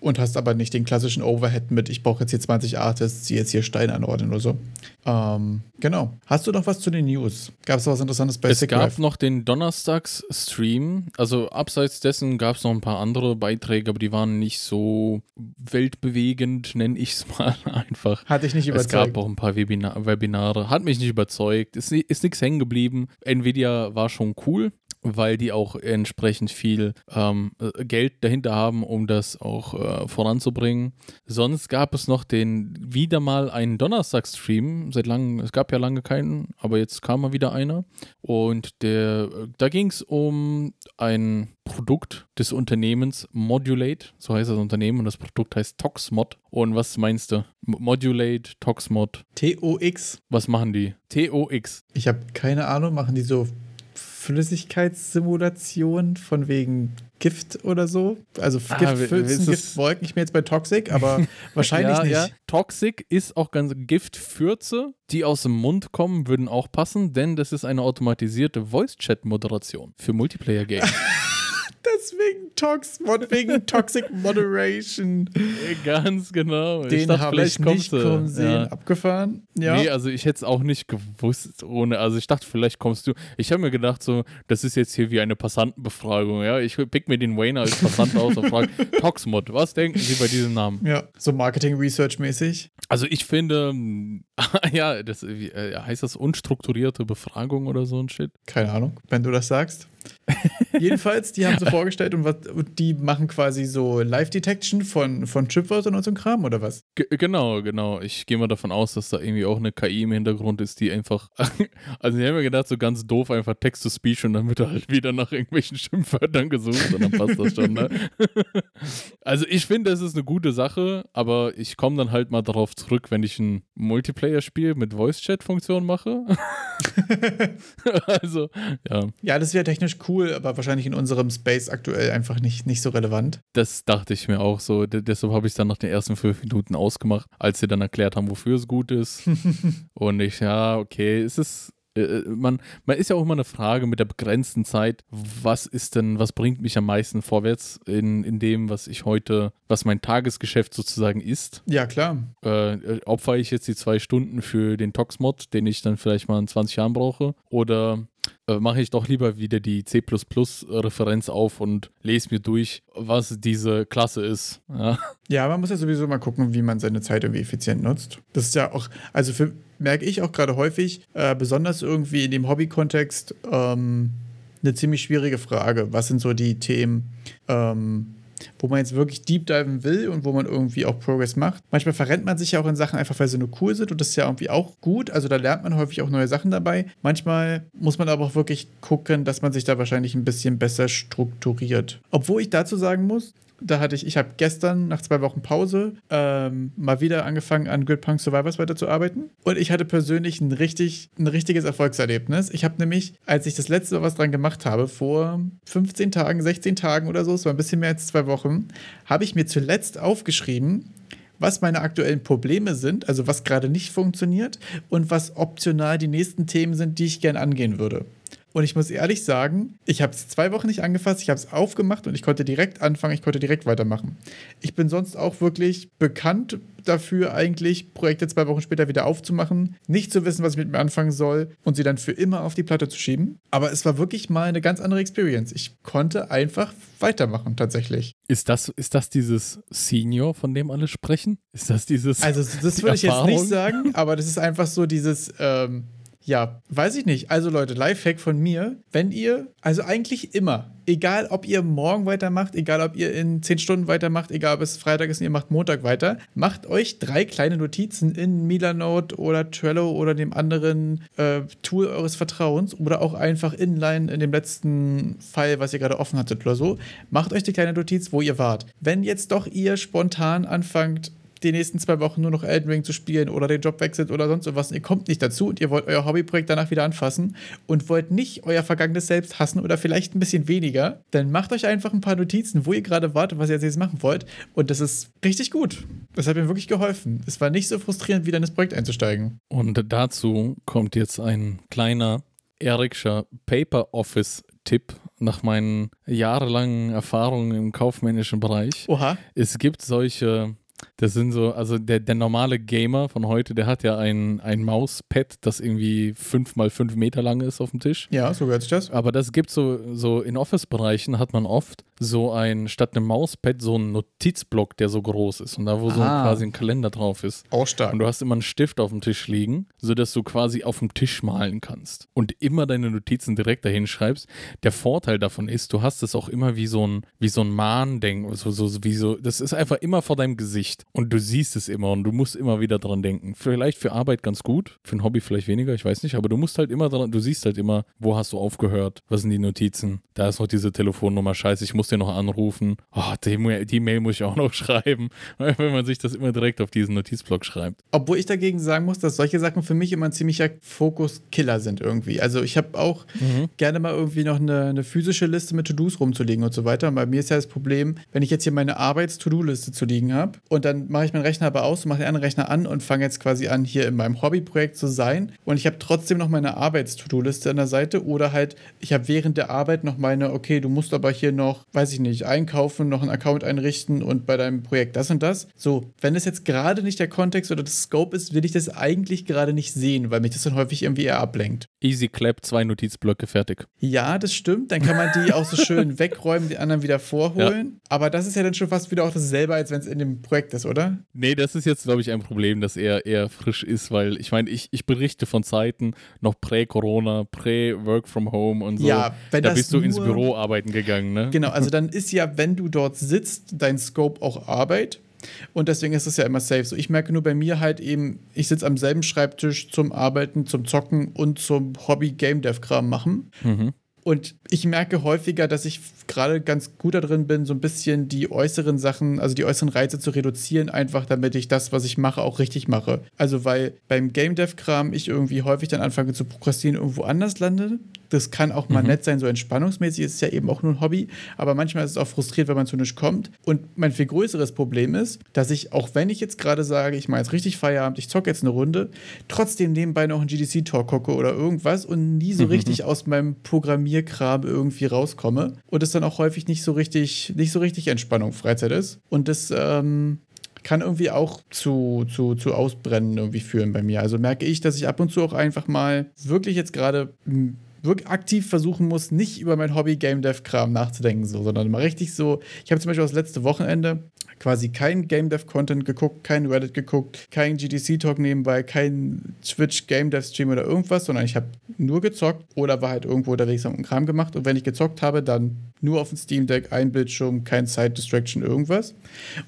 Und hast aber nicht den klassischen Overhead mit, ich brauche jetzt hier 20 Artists, die jetzt hier Steine anordnen oder so. Ähm, genau. Hast du noch was zu den News? Gab es was Interessantes bei es Sick gab Life? noch den Donnerstags-Stream. Also abseits dessen gab es noch ein paar andere Beiträge, aber die waren nicht so weltbewegend, nenne ich es mal einfach. Hatte ich nicht Es überzeugt. gab auch ein paar Webina Webinare. Hat mich nicht überzeugt. Ist, ist nichts hängen geblieben. Nvidia war schon cool. Weil die auch entsprechend viel ähm, äh, Geld dahinter haben, um das auch äh, voranzubringen. Sonst gab es noch den wieder mal einen Donnerstag-Stream. Seit langem, es gab ja lange keinen, aber jetzt kam mal wieder einer. Und der, da ging es um ein Produkt des Unternehmens Modulate, so heißt das Unternehmen, und das Produkt heißt Toxmod. Und was meinst du? Modulate, Toxmod. TOX. Was machen die? TOX. Ich habe keine Ahnung, machen die so Flüssigkeitssimulation von wegen Gift oder so? Also Ah, Giftpfützen, Giftwolken. Ich bin jetzt bei Toxic, aber wahrscheinlich ja, nicht. Ja. Toxic ist auch ganz Giftfürze, die aus dem Mund kommen, würden auch passen, denn das ist eine automatisierte Voice-Chat-Moderation für Multiplayer-Games. Deswegen Tox, wegen Toxic Moderation. ganz genau. Ich Den dachte, habe ich vielleicht kommt nicht sie. kommen sehen. Ja. Abgefahren. Ja. Nee, also ich hätte es auch nicht gewusst ohne, also ich dachte, vielleicht kommst du. Ich habe mir gedacht, so, das ist jetzt hier wie eine Passantenbefragung, ja. Ich pick mir den Wayne als Passant aus und frage, Toxmod, was denken Sie bei diesem Namen? ja, so Marketing-Research-mäßig. Also ich finde, ja, das äh, heißt das unstrukturierte Befragung oder so ein Shit. Keine Ahnung, wenn du das sagst. Jedenfalls, die haben sie vorgestellt und, was, und die machen quasi so Live-Detection von, von Chipwörtern und so Kram oder was? G genau, genau. Ich gehe mal davon aus, dass da irgendwie auch eine KI im Hintergrund ist, die einfach. also, ich habe mir gedacht, so ganz doof einfach Text-to-Speech und dann wird er halt wieder nach irgendwelchen Schimpfwörtern gesucht und dann passt das schon, ne? also, ich finde, es ist eine gute Sache, aber ich komme dann halt mal darauf zurück, wenn ich ein Multiplayer-Spiel mit Voice-Chat-Funktion mache. also, ja, Ja, das wäre technisch cool, aber wahrscheinlich in unserem Space aktuell einfach nicht, nicht so relevant. das dachte ich mir auch so. D deshalb habe ich dann nach den ersten fünf Minuten ausgemacht, als sie dann erklärt haben, wofür es gut ist. Und ich, ja, okay, es ist. äh, Man, man ist ja auch immer eine Frage mit der begrenzten Zeit, was ist denn, was bringt mich am meisten vorwärts in, in dem, was ich heute, was mein Tagesgeschäft sozusagen ist. Ja, klar. Äh, äh, opfer ich jetzt die zwei Stunden für den Tox-Mod, den ich dann vielleicht mal in 20 Jahren brauche, oder äh, mache ich doch lieber wieder die C++-Referenz auf und lese mir durch, was diese Klasse ist. Ja. Ja, man muss ja sowieso mal gucken, wie man seine Zeit irgendwie effizient nutzt. Das ist ja auch, also für, merke ich auch gerade häufig, äh, besonders irgendwie in dem Hobby-Kontext, ähm, eine ziemlich schwierige Frage. Was sind so die Themen, ähm, wo man jetzt wirklich deep diven will und wo man irgendwie auch Progress macht. Manchmal verrennt man sich ja auch in Sachen einfach, weil sie nur cool sind und das ist ja irgendwie auch gut. Also da lernt man häufig auch neue Sachen dabei. Manchmal muss man aber auch wirklich gucken, dass man sich da wahrscheinlich ein bisschen besser strukturiert. Obwohl ich dazu sagen muss, da hatte ich, ich habe gestern nach zwei Wochen Pause ähm, mal wieder angefangen an Grid Punk Survivors weiterzuarbeiten. Und ich hatte persönlich ein, richtig, ein richtiges Erfolgserlebnis. Ich habe nämlich, als ich das letzte Mal was dran gemacht habe, vor 15 Tagen, 16 Tagen oder so, es war ein bisschen mehr als zwei Wochen, habe ich mir zuletzt aufgeschrieben, was meine aktuellen Probleme sind, also was gerade nicht funktioniert und was optional die nächsten Themen sind, die ich gern angehen würde. Und ich muss ehrlich sagen, ich habe es zwei Wochen nicht angefasst, ich habe es aufgemacht und ich konnte direkt anfangen, ich konnte direkt weitermachen. Ich bin sonst auch wirklich bekannt dafür, eigentlich Projekte zwei Wochen später wieder aufzumachen, nicht zu wissen, was ich mit mir anfangen soll und sie dann für immer auf die Platte zu schieben. Aber es war wirklich mal eine ganz andere Experience. Ich konnte einfach weitermachen, tatsächlich. Ist, das, ist das dieses Senior, von dem alle sprechen? Ist das dieses. Also, das würde ich jetzt nicht sagen, aber das ist einfach so dieses, ähm, ja, weiß ich nicht. Also, Leute, Lifehack von mir, wenn ihr, also eigentlich immer, egal ob ihr morgen weitermacht, egal ob ihr in 10 Stunden weitermacht, egal ob es Freitag ist und ihr macht Montag weiter, macht euch drei kleine Notizen in Milanote oder Trello oder dem anderen äh, Tool eures Vertrauens oder auch einfach inline in dem letzten File, was ihr gerade offen hattet oder so. Macht euch die kleine Notiz, wo ihr wart. Wenn jetzt doch ihr spontan anfangt, die nächsten zwei Wochen nur noch Elden Ring zu spielen oder den Job wechselt oder sonst was. und Ihr kommt nicht dazu und ihr wollt euer Hobbyprojekt danach wieder anfassen und wollt nicht euer vergangenes Selbst hassen oder vielleicht ein bisschen weniger, dann macht euch einfach ein paar Notizen, wo ihr gerade wart und was ihr jetzt machen wollt. Und das ist richtig gut. Das hat mir wirklich geholfen. Es war nicht so frustrierend, wieder in das Projekt einzusteigen. Und dazu kommt jetzt ein kleiner Ericscher Paper Office Tipp nach meinen jahrelangen Erfahrungen im kaufmännischen Bereich. Oha. Es gibt solche, das sind so, also der, der normale Gamer von heute, der hat ja ein, ein Mauspad, das irgendwie fünf mal fünf Meter lang ist auf dem Tisch. Ja, so gehört sich das. Aber das gibt so, so in Office-Bereichen hat man oft so ein, statt einem Mauspad, so ein Notizblock, der so groß ist und da, wo so Ah. quasi ein Kalender drauf ist. Auch stark. Und du hast immer einen Stift auf dem Tisch liegen, sodass du quasi auf dem Tisch malen kannst und immer deine Notizen direkt dahin schreibst. Der Vorteil davon ist, du hast es auch immer wie so ein, wie so ein Mahnding, so, so, wie so, das ist einfach immer vor deinem Gesicht und du siehst es immer und du musst immer wieder dran denken. Vielleicht für Arbeit ganz gut, für ein Hobby vielleicht weniger, ich weiß nicht, aber du musst halt immer dran, du siehst halt immer, wo hast du aufgehört, was sind die Notizen, da ist noch diese Telefonnummer, scheiße, ich muss dir noch anrufen, oh, die, die Mail muss ich auch noch schreiben, wenn man sich das immer direkt auf diesen Notizblock schreibt. Obwohl ich dagegen sagen muss, dass solche Sachen für mich immer ein ziemlicher Fokus-Killer sind irgendwie. Also ich habe auch gerne mal irgendwie noch eine, eine physische Liste mit To-Dos rumzulegen und so weiter. Und bei mir ist ja das Problem, wenn ich jetzt hier meine Arbeits-To-Do-Liste zu liegen habe und dann mache ich meinen Rechner aber aus mache den anderen Rechner an und fange jetzt quasi an, hier in meinem Hobbyprojekt zu sein. Und ich habe trotzdem noch meine Arbeits-To-Do-Liste an der Seite oder halt, ich habe während der Arbeit noch meine, okay, du musst aber hier noch, weiß ich nicht, einkaufen, noch einen Account einrichten und bei deinem Projekt das und das. So, wenn das jetzt gerade nicht der Kontext oder das Scope ist, will ich das eigentlich gerade nicht sehen, weil mich das dann häufig irgendwie eher ablenkt. Easy Clap, zwei Notizblöcke, fertig. Ja, das stimmt. Dann kann man die auch so schön wegräumen, die anderen wieder vorholen. Aber das ist ja dann schon fast wieder auch dasselbe, als wenn es in dem Projekt ist, oder? Nee, das ist jetzt, glaube ich, ein Problem, das eher, eher frisch ist, weil ich meine, ich, ich berichte von Zeiten noch prä-Corona, prä-Work from Home und so. Ja, wenn da das bist du ins Büro arbeiten gegangen, ne? Genau, also dann ist ja, wenn du dort sitzt, dein Scope auch Arbeit. Und deswegen ist es ja immer safe. So, ich merke nur bei mir halt eben, ich sitze am selben Schreibtisch zum Arbeiten, zum Zocken und zum Hobby-Game-Dev-Kram machen. Mhm. Und ich merke häufiger, dass ich gerade ganz gut da drin bin, so ein bisschen die äußeren Sachen, also die äußeren Reize zu reduzieren, einfach damit ich das, was ich mache, auch richtig mache. Also weil beim Game Dev Kram ich irgendwie häufig dann anfange zu prokrastinieren, irgendwo anders lande. Das kann auch mal nett sein, so entspannungsmäßig ist es ja eben auch nur ein Hobby, aber manchmal ist es auch frustriert, wenn man zu nichts kommt. Und mein viel größeres Problem ist, dass ich, auch wenn ich jetzt gerade sage, ich mache jetzt richtig Feierabend, ich zocke jetzt eine Runde, trotzdem nebenbei noch einen GDC-Talk gucke oder irgendwas und nie so richtig aus meinem Programmierkram irgendwie rauskomme. Und es dann auch häufig nicht so richtig, nicht so richtig Entspannung, Freizeit ist. Und das, ähm, kann irgendwie auch zu, zu, zu Ausbrennen irgendwie führen bei mir. Also merke ich, dass ich ab und zu auch einfach mal wirklich jetzt gerade m, wirklich aktiv versuchen muss, nicht über mein Hobby Game Dev Kram nachzudenken, so, sondern mal richtig so. Ich habe zum Beispiel das letzte Wochenende quasi kein Game Dev Content geguckt, kein Reddit geguckt, kein GDC Talk nebenbei, kein Twitch Game Dev Stream oder irgendwas, sondern ich habe nur gezockt oder war halt irgendwo unterwegs und Kram gemacht und wenn ich gezockt habe, dann nur auf dem Steam Deck, ein Bildschirm, kein Side Distraction, irgendwas.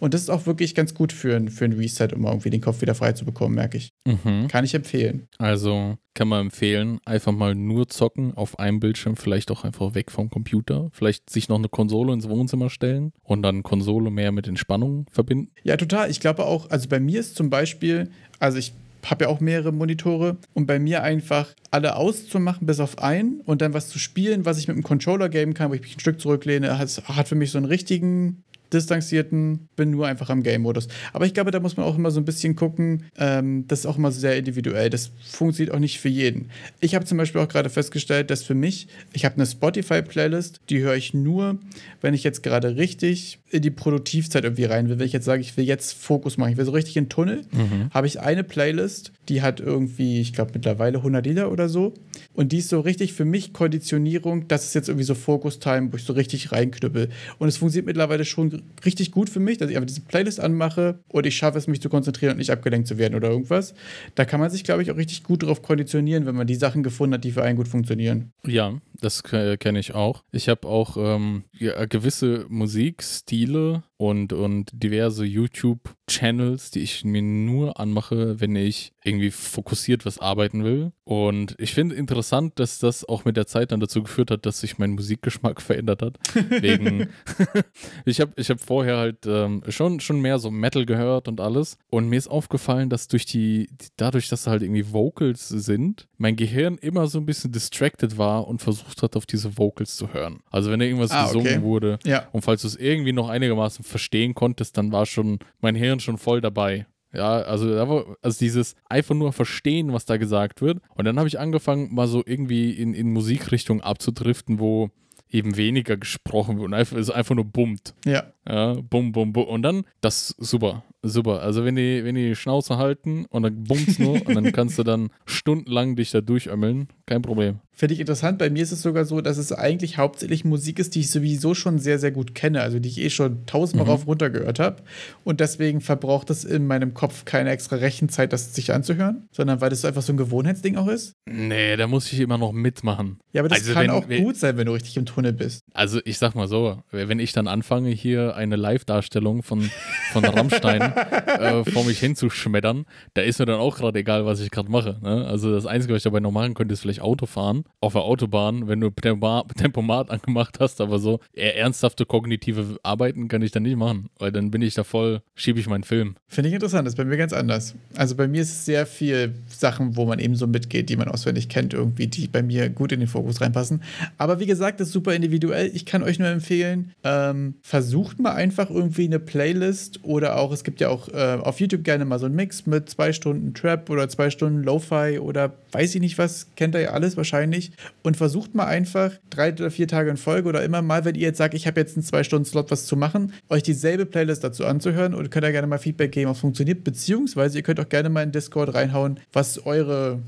Und das ist auch wirklich ganz gut für ein, für ein Reset, um irgendwie den Kopf wieder frei zu bekommen, merke ich. Mhm. Kann ich empfehlen. Also kann man empfehlen, einfach mal nur zocken auf einem Bildschirm, vielleicht auch einfach weg vom Computer, vielleicht sich noch eine Konsole ins Wohnzimmer stellen und dann Konsole mehr mit Entspannung verbinden. Ja, total. Ich glaube auch, also bei mir ist zum Beispiel, also ich habe ja auch mehrere Monitore und bei mir einfach alle auszumachen, bis auf einen und dann was zu spielen, was ich mit dem Controller geben kann, wo ich mich ein Stück zurücklehne, hat für mich so einen richtigen distanzierten, bin nur einfach am Game-Modus. Aber ich glaube, da muss man auch immer so ein bisschen gucken, ähm, das ist auch immer sehr individuell. Das funktioniert auch nicht für jeden. Ich habe zum Beispiel auch gerade festgestellt, dass für mich, ich habe eine Spotify-Playlist, die höre ich nur, wenn ich jetzt gerade richtig in die Produktivzeit irgendwie rein will. Wenn ich jetzt sage, ich will jetzt Fokus machen, ich will so richtig in den Tunnel, habe ich eine Playlist, die hat irgendwie, ich glaube mittlerweile 100 Lieder oder so. Und die ist so richtig für mich Konditionierung, das ist jetzt irgendwie so Focus-Time, wo ich so richtig reinknüppel. Und es funktioniert mittlerweile schon richtig gut für mich, dass ich einfach diese Playlist anmache und ich schaffe es, mich zu konzentrieren und nicht abgelenkt zu werden oder irgendwas. Da kann man sich, glaube ich, auch richtig gut darauf konditionieren, wenn man die Sachen gefunden hat, die für einen gut funktionieren. Ja, das kenne ich auch. Ich habe auch ähm, ja, gewisse Musikstile und, und diverse YouTube-Channels, die ich mir nur anmache, wenn ich irgendwie fokussiert was arbeiten will. Und ich finde interessant, dass das auch mit der Zeit dann dazu geführt hat, dass sich mein Musikgeschmack verändert hat. Wegen, ich habe ich hab vorher halt ähm, schon, schon mehr so Metal gehört und alles. Und mir ist aufgefallen, dass durch die, dadurch, dass da halt irgendwie Vocals sind, mein Gehirn immer so ein bisschen distracted war und versucht hat, auf diese Vocals zu hören. Also wenn da irgendwas Ah, gesungen okay. wurde Ja. und falls du es irgendwie noch einigermaßen verstehen konntest, dann war schon mein Hirn schon voll dabei. Ja, also, also dieses einfach nur verstehen, was da gesagt wird. Und dann habe ich angefangen, mal so irgendwie in, in Musikrichtung abzudriften, wo eben weniger gesprochen wird und einfach, es einfach nur bummt. Ja. Ja, bum, bum, bum. Und dann, das ist super, super. Also wenn die, wenn die Schnauze halten und dann bummst nur und dann kannst du dann stundenlang dich da durchömmeln, kein Problem. Finde ich interessant. Bei mir ist es sogar so, dass es eigentlich hauptsächlich Musik ist, die ich sowieso schon sehr, sehr gut kenne. Also die ich eh schon tausendmal mhm. rauf runter gehört habe. Und deswegen verbraucht es in meinem Kopf keine extra Rechenzeit, das sich anzuhören, sondern weil das einfach so ein Gewohnheitsding auch ist. Nee, da muss ich immer noch mitmachen. Ja, aber das also kann wenn, auch gut sein, wenn du richtig im Tunnel bist. Also ich sag mal so, wenn ich dann anfange, hier eine Live-Darstellung von, von Rammstein äh, vor mich hinzuschmettern, da ist mir dann auch gerade egal, was ich gerade mache. Ne? Also das Einzige, was ich dabei noch machen könnte, ist vielleicht Auto fahren auf der Autobahn, wenn du Tempomat angemacht hast, aber so ernsthafte kognitive Arbeiten kann ich dann nicht machen, weil dann bin ich da voll, schiebe ich meinen Film. Finde ich interessant, das ist bei mir ganz anders. Also bei mir ist es sehr viel Sachen, wo man eben so mitgeht, die man auswendig kennt, irgendwie, die bei mir gut in den Fokus reinpassen. Aber wie gesagt, das ist super individuell. Ich kann euch nur empfehlen, ähm, versucht mal einfach irgendwie eine Playlist oder auch, es gibt ja auch äh, auf YouTube gerne mal so einen Mix mit zwei Stunden Trap oder zwei Stunden Lo-Fi oder weiß ich nicht was, kennt ihr ja alles wahrscheinlich. Und versucht mal einfach drei oder vier Tage in Folge oder immer mal, wenn ihr jetzt sagt, ich habe jetzt einen zwei Stunden Slot was zu machen, euch dieselbe Playlist dazu anzuhören und könnt da gerne mal Feedback geben, ob es funktioniert, beziehungsweise ihr könnt auch gerne mal in Discord reinhauen, was eure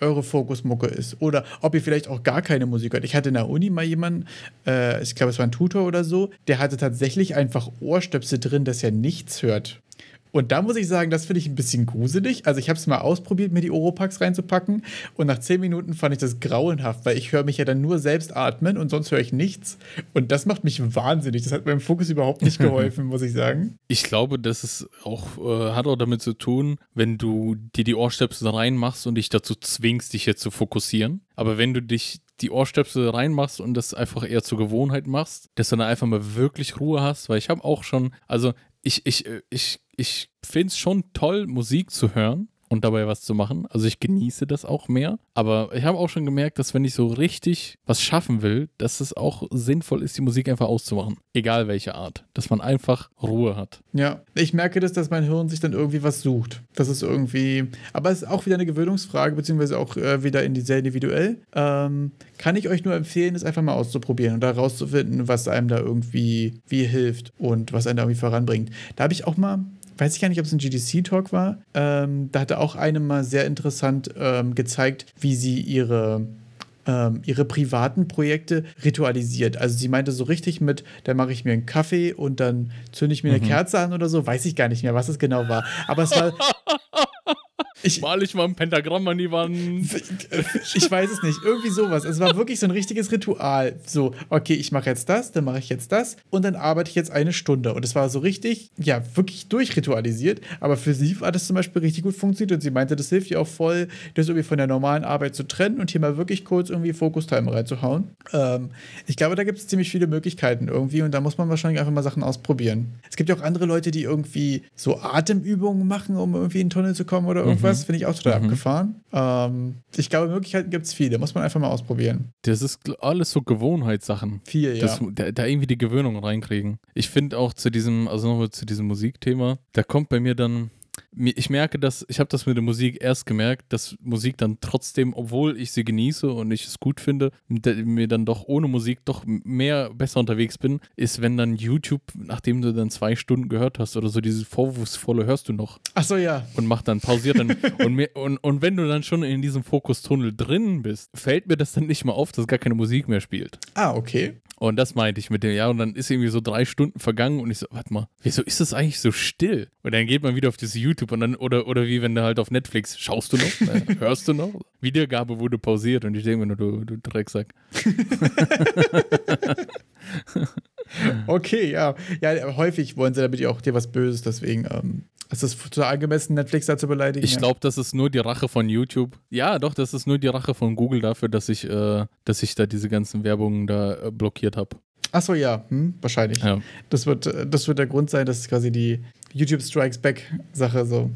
eure Fokusmucke ist. Oder ob ihr vielleicht auch gar keine Musik hört. Ich hatte in der Uni mal jemanden, äh, ich glaube, es war ein Tutor oder so, der hatte tatsächlich einfach Ohrstöpsel drin, dass er nichts hört. Und da muss ich sagen, das finde ich ein bisschen gruselig. Also ich habe es mal ausprobiert, mir die Oropax reinzupacken und nach zehn Minuten fand ich das grauenhaft, weil ich höre mich ja dann nur selbst atmen und sonst höre ich nichts. Und das macht mich wahnsinnig. Das hat meinem Fokus überhaupt nicht geholfen, muss ich sagen. Ich glaube, das ist auch, äh, hat auch damit zu tun, wenn du dir die Ohrstöpsel reinmachst und dich dazu zwingst, dich jetzt zu fokussieren. Aber wenn du dich die Ohrstöpsel reinmachst und das einfach eher zur Gewohnheit machst, dass du dann einfach mal wirklich Ruhe hast, weil ich habe auch schon, also ich, ich, äh, ich, ich finde es schon toll, Musik zu hören und dabei was zu machen. Also ich genieße das auch mehr. Aber ich habe auch schon gemerkt, dass wenn ich so richtig was schaffen will, dass es auch sinnvoll ist, die Musik einfach auszumachen. Egal welche Art. Dass man einfach Ruhe hat. Ja, ich merke das, dass mein Hirn sich dann irgendwie was sucht. Das ist irgendwie, aber es ist auch wieder eine Gewöhnungsfrage, beziehungsweise auch äh, wieder in die sehr individuell. Ähm, kann ich euch nur empfehlen, es einfach mal auszuprobieren und da rauszufinden, was einem da irgendwie wie hilft und was einen da irgendwie voranbringt. Da habe ich auch mal weiß ich gar nicht, ob es ein GDC-Talk war. Ähm, da hatte auch eine mal sehr interessant ähm, gezeigt, wie sie ihre ähm, ihre privaten Projekte ritualisiert. Also sie meinte so richtig mit, da mache ich mir einen Kaffee und dann zünde ich mir eine mhm. Kerze an oder so. Weiß ich gar nicht mehr, was es genau war. Aber es war, Ich, Mal ich mal ein Pentagramm an die Wand. Ich weiß es nicht. Irgendwie sowas. Es war wirklich so ein richtiges Ritual. So, okay, ich mache jetzt das, dann mache ich jetzt das und dann arbeite ich jetzt eine Stunde. Und es war so richtig, ja, wirklich durchritualisiert. Aber für sie hat es zum Beispiel richtig gut funktioniert. Und sie meinte, das hilft ihr auch voll, das irgendwie von der normalen Arbeit zu trennen und hier mal wirklich kurz irgendwie Fokus-Time reinzuhauen. Ähm, ich glaube, da gibt es ziemlich viele Möglichkeiten irgendwie und da muss man wahrscheinlich einfach mal Sachen ausprobieren. Es gibt ja auch andere Leute, die irgendwie so Atemübungen machen, um irgendwie in den Tunnel zu kommen oder irgendwas. Mhm finde ich auch total mhm. abgefahren. Ähm, ich glaube, Möglichkeiten gibt es viele, muss man einfach mal ausprobieren. Das ist alles so Gewohnheitssachen. Viel, ja. Das, da, da, irgendwie die Gewöhnung reinkriegen. Ich finde auch zu diesem, also nochmal zu diesem Musikthema, da kommt bei mir dann ich merke, dass ich habe das mit der Musik erst gemerkt, dass Musik dann trotzdem, obwohl ich sie genieße und ich es gut finde, mir dann doch ohne Musik doch mehr besser unterwegs bin, ist, wenn dann YouTube, nachdem du dann zwei Stunden gehört hast oder so, dieses vorwurfsvolle hörst du noch. Ach so, ja. Und macht dann, pausiert dann. und, mir, und, und wenn du dann schon in diesem Fokustunnel drin bist, fällt mir das dann nicht mal auf, dass gar keine Musik mehr spielt. Ah, okay. Und das meinte ich mit dem, ja, und dann ist irgendwie so drei Stunden vergangen und ich so, warte mal, wieso ist das eigentlich so still? Und dann geht man wieder auf das YouTube und dann, oder, oder wie wenn du halt auf Netflix, schaust du noch? Ne? Hörst du noch? Wiedergabe wurde pausiert und ich denke mir nur, du, du Drecksack. okay, ja. Ja, häufig wollen sie damit ja auch dir was Böses, deswegen ähm, ist es total angemessen, Netflix da zu beleidigen. Ich glaube, das ist nur die Rache von YouTube. Ja, doch, das ist nur die Rache von Google dafür, dass ich, äh, dass ich da diese ganzen Werbungen da äh, blockiert habe. Achso, ja, hm, wahrscheinlich. Ja. Das, wird, das wird der Grund sein, dass quasi die YouTube Strikes Back-Sache so.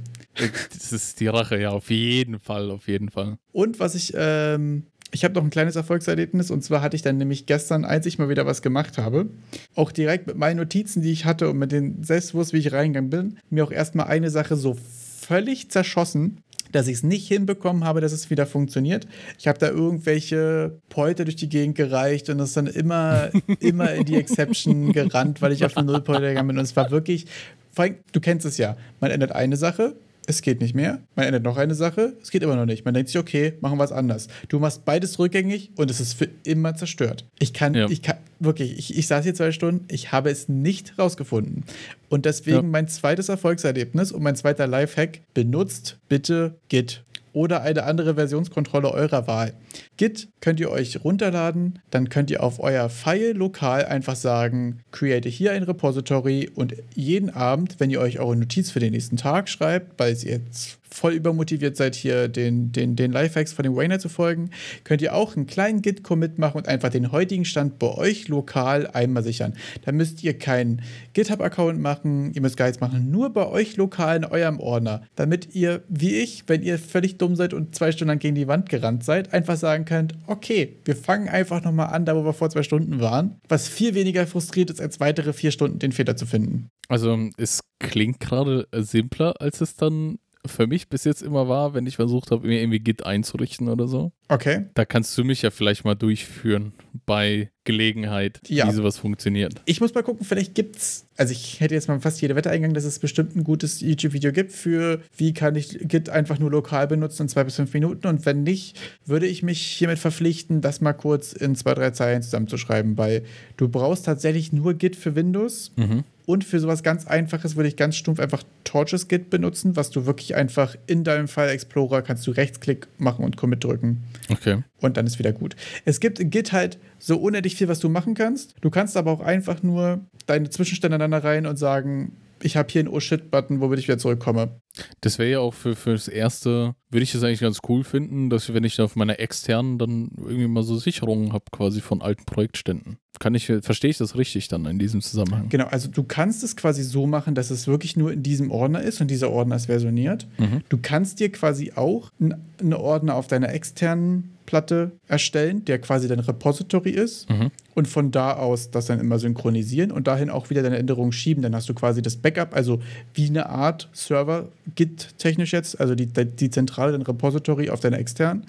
Das ist die Rache, ja, auf jeden Fall, auf jeden Fall. Und was ich ähm, ich habe noch ein kleines Erfolgserlebnis und zwar hatte ich dann nämlich gestern, als ich mal wieder was gemacht habe, auch direkt mit meinen Notizen, die ich hatte und mit den Selbstbewusst, wie ich reingegangen bin, mir auch erstmal eine Sache so völlig zerschossen, dass ich es nicht hinbekommen habe, dass es wieder funktioniert. Ich habe da irgendwelche Pointer durch die Gegend gereicht und es dann immer, immer in die Exception gerannt, weil ich auf den Nullpointer gegangen bin. Und es war wirklich, vor allem, du kennst es ja, man ändert eine Sache, es geht nicht mehr. Man ändert noch eine Sache, es geht immer noch nicht. Man denkt sich, okay, machen wir was anders. Du machst beides rückgängig und es ist für immer zerstört. Ich kann, ja. ich kann, wirklich, ich, ich saß hier zwei Stunden, ich habe es nicht rausgefunden. Und deswegen ja. mein zweites Erfolgserlebnis und mein zweiter Lifehack, benutzt bitte Git oder eine andere Versionskontrolle eurer Wahl. Git könnt ihr euch runterladen, dann könnt ihr auf euer File lokal einfach sagen, create hier ein Repository und jeden Abend, wenn ihr euch eure Notiz für den nächsten Tag schreibt, weil ihr jetzt voll übermotiviert seid, hier den, den, den Lifehacks von dem Wayner zu folgen, könnt ihr auch einen kleinen Git-Commit machen und einfach den heutigen Stand bei euch lokal einmal sichern. Da müsst ihr keinen GitHub-Account machen, ihr müsst gar nichts machen, nur bei euch lokal in eurem Ordner, damit ihr, wie ich, wenn ihr völlig dumm seid und zwei Stunden lang gegen die Wand gerannt seid, einfach sagen könnt, okay, wir fangen einfach nochmal an, da wo wir vor zwei Stunden waren, was viel weniger frustriert ist, als weitere vier Stunden den Fehler zu finden. Also es klingt gerade simpler, als es dann für mich bis jetzt immer war, wenn ich versucht habe, mir irgendwie Git einzurichten oder so. Okay. Da kannst du mich ja vielleicht mal durchführen bei Gelegenheit, ja. wie sowas funktioniert. Ich muss mal gucken, vielleicht gibt's, also ich hätte jetzt mal fast jede Wette eingegangen, dass es bestimmt ein gutes YouTube-Video gibt für, wie kann ich Git einfach nur lokal benutzen in zwei bis fünf Minuten und wenn nicht, würde ich mich hiermit verpflichten, das mal kurz in zwei, drei Zeilen zusammenzuschreiben, weil du brauchst tatsächlich nur Git für Windows. Mhm. Und für sowas ganz Einfaches würde ich ganz stumpf einfach Torches Git benutzen, was du wirklich einfach in deinem File Explorer kannst du Rechtsklick machen und Commit drücken. Okay. Und dann ist wieder gut. Es gibt in Git halt so unendlich viel, was du machen kannst. Du kannst aber auch einfach nur deine Zwischenstände aneinander rein und sagen, ich habe hier einen Oh-Shit-Button, womit ich wieder zurückkomme. Das wäre ja auch für, das Erste, würde ich das eigentlich ganz cool finden, dass wenn ich auf meiner externen dann irgendwie mal so Sicherungen habe, quasi von alten Projektständen. Kann ich, verstehe ich das richtig dann in diesem Zusammenhang? Genau, also du kannst es quasi so machen, dass es wirklich nur in diesem Ordner ist und dieser Ordner ist versioniert. Mhm. Du kannst dir quasi auch einen Ordner auf deiner externen Platte erstellen, der quasi dein Repository ist mhm. Und von da aus das dann immer synchronisieren und dahin auch wieder deine Änderungen schieben. Dann hast du quasi das Backup, also wie eine Art Server, Git technisch jetzt, also die, die Zentrale, dein Repository auf deiner externen.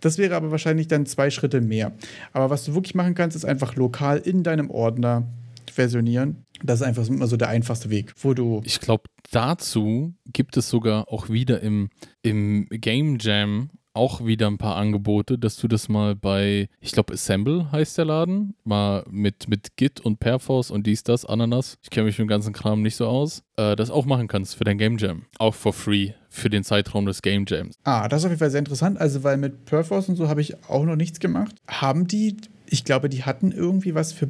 Das wäre aber wahrscheinlich dann zwei Schritte mehr. Aber was du wirklich machen kannst, ist einfach lokal in deinem Ordner versionieren. Das ist einfach immer so der einfachste Weg, wo du. Ich glaube, dazu gibt es sogar auch wieder im, im Game Jam auch wieder ein paar Angebote, dass du das mal bei, ich glaube, Assemble heißt der Laden, mal mit, mit Git und Perforce und dies, das, Ananas. Ich kenne mich mit dem ganzen Kram nicht so aus. Äh, das auch machen kannst für dein Game Jam. Auch for free für den Zeitraum des Game Jams. Ah, das ist auf jeden Fall sehr interessant. Also, weil mit Perforce und so habe ich auch noch nichts gemacht. Haben die ich glaube, die hatten irgendwie was für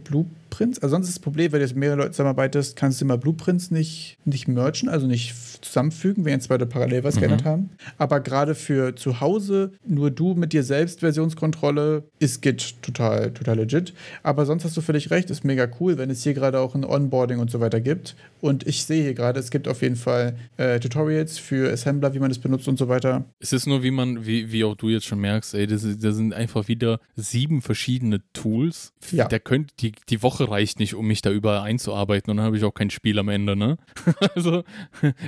Blueprints. Also sonst ist das Problem, wenn du jetzt mit mehreren Leuten zusammenarbeitest, kannst du immer Blueprints nicht, nicht merchen, also nicht zusammenfügen, wenn jetzt beide parallel was mhm. geändert haben. Aber gerade für zu Hause, nur du mit dir selbst Versionskontrolle, ist Git total, total legit. Aber sonst hast du völlig recht, ist mega cool, wenn es hier gerade auch ein Onboarding und so weiter gibt. Und ich sehe hier gerade, es gibt auf jeden Fall äh, Tutorials für Assembler, wie man das benutzt und so weiter. Es ist nur, wie man, wie, wie auch du jetzt schon merkst, ey, das, das sind einfach wieder sieben verschiedene Tools. Ja. Der könnt, die, die Woche reicht nicht, um mich da überall einzuarbeiten und dann habe ich auch kein Spiel am Ende, ne? also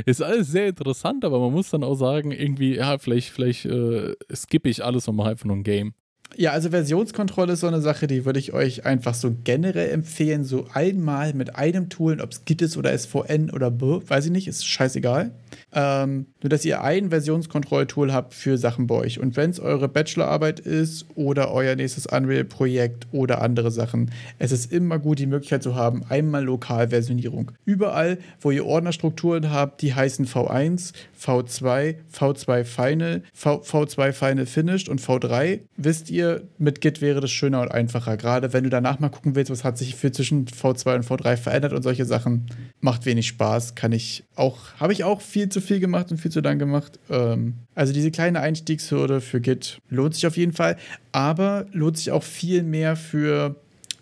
ist alles sehr interessant, aber man muss dann auch sagen, irgendwie, ja, vielleicht, vielleicht äh, skippe ich alles und mache einfach nur ein Game. Ja, also Versionskontrolle ist so eine Sache, die würde ich euch einfach so generell empfehlen, so einmal mit einem Tool, ob es Git ist oder SVN oder B, weiß ich nicht, ist scheißegal. Ähm, nur, dass ihr ein Versionskontrolltool habt für Sachen bei euch. Und wenn es eure Bachelorarbeit ist oder euer nächstes Unreal-Projekt oder andere Sachen, es ist immer gut, die Möglichkeit zu haben, einmal Lokalversionierung. Überall, wo ihr Ordnerstrukturen habt, die heißen V1, V2, V2 Final, v, V2 Final Finished und V3, wisst ihr, mit Git wäre das schöner und einfacher. Gerade wenn du danach mal gucken willst, was hat sich für zwischen V2 und V3 verändert und solche Sachen, macht wenig Spaß. Kann ich auch, habe ich auch viel zu viel gemacht und viel zu lang gemacht. Ähm, also diese kleine Einstiegshürde für Git lohnt sich auf jeden Fall, aber lohnt sich auch viel mehr für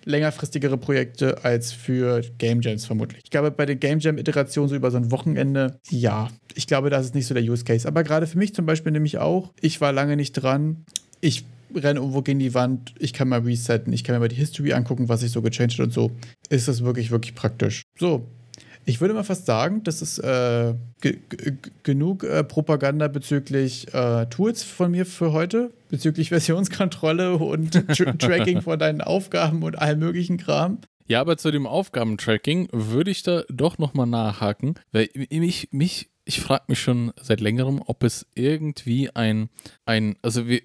längerfristigere Projekte als für Game Jams vermutlich. Ich glaube, bei den Game Jam-Iterationen so über so ein Wochenende, ja, ich glaube, das ist nicht so der Use Case. Aber gerade für mich zum Beispiel nämlich auch, ich war lange nicht dran. Ich renne irgendwo gegen die Wand, ich kann mal resetten, ich kann mir mal die History angucken, was sich so gechanged hat und so. Ist das wirklich, wirklich praktisch. So, Ich würde mal fast sagen, das ist äh, genug äh, Propaganda bezüglich äh, Tools von mir für heute, bezüglich Versionskontrolle und Tr Tracking von deinen Aufgaben und allem möglichen Kram. Ja, aber zu dem Aufgabentracking würde ich da doch nochmal nachhaken, weil mich, mich ich frage mich schon seit längerem, ob es irgendwie ein, ein also wie,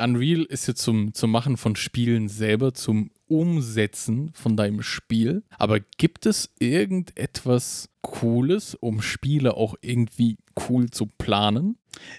Unreal ist ja zum, zum Machen von Spielen selber, zum Umsetzen von deinem Spiel. Aber gibt es irgendetwas Cooles, um Spiele auch irgendwie cool zu planen?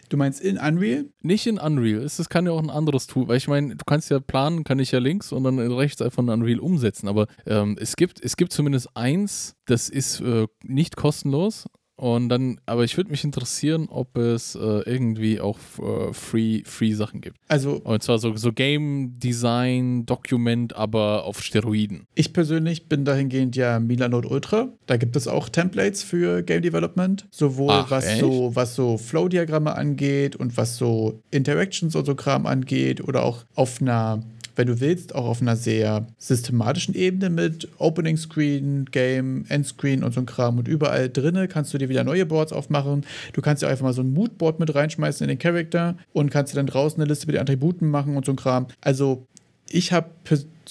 Du meinst in Unreal? Nicht in Unreal. Es kann ja auch ein anderes Tool, weil ich meine, du kannst ja planen, kann ich ja links und dann rechts einfach in Unreal umsetzen. Aber ähm, es, gibt, es gibt zumindest eins, das ist äh, nicht kostenlos und dann, aber ich würde mich interessieren, ob es äh, irgendwie auch äh, free, free Sachen gibt. Also. Und zwar so, so Game Design, Document, aber auf Steroiden. Ich persönlich bin dahingehend ja Milanode Ultra. Da gibt es auch Templates für Game Development. Sowohl Ach, was so, was so Flow-Diagramme angeht und was so Interactions und so Kram angeht oder auch auf einer wenn du willst, auch auf einer sehr systematischen Ebene mit Opening Screen, Game, Endscreen und so ein Kram. Und überall drinne kannst du dir wieder neue Boards aufmachen. Du kannst ja einfach mal so ein Moodboard mit reinschmeißen in den Charakter und kannst dir dann draußen eine Liste mit den Attributen machen und so ein Kram. Also ich habe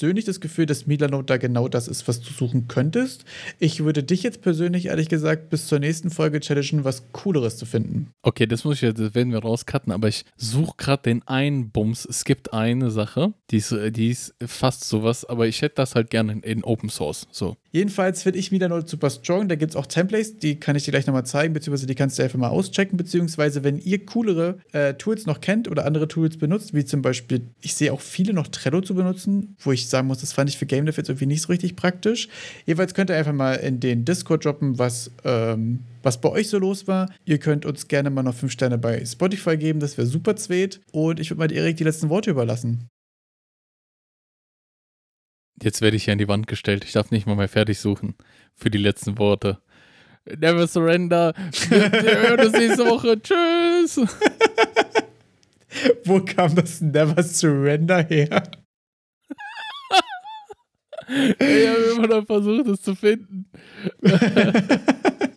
persönlich das Gefühl, dass Milano da genau das ist, was du suchen könntest. Ich würde dich jetzt persönlich, ehrlich gesagt, bis zur nächsten Folge challengen, was Cooleres zu finden. Okay, das muss ich ja, das werden wir rauscutten, aber ich suche gerade den einen Bums. Es gibt eine Sache, die ist, die ist fast sowas, aber ich hätte das halt gerne in, in Open Source. So. Jedenfalls finde ich Milano super strong. Da gibt es auch Templates, die kann ich dir gleich nochmal zeigen, beziehungsweise die kannst du einfach mal auschecken, beziehungsweise wenn ihr coolere äh, Tools noch kennt oder andere Tools benutzt, wie zum Beispiel, ich sehe auch viele noch Trello zu benutzen, wo ich sagen muss, das fand ich für Game Dev jetzt irgendwie nicht so richtig praktisch. Jeweils könnt ihr einfach mal in den Discord droppen, was, ähm, was bei euch so los war. Ihr könnt uns gerne mal noch fünf Sterne bei Spotify geben, das wäre super zweit. Und ich würde mal Erik die letzten Worte überlassen. Jetzt werde ich hier an die Wand gestellt. Ich darf nicht mal mehr fertig suchen für die letzten Worte. Never surrender. Wir hören uns nächste Woche. Tschüss. Wo kam das Never Surrender her? Ich habe immer noch versucht, es zu finden.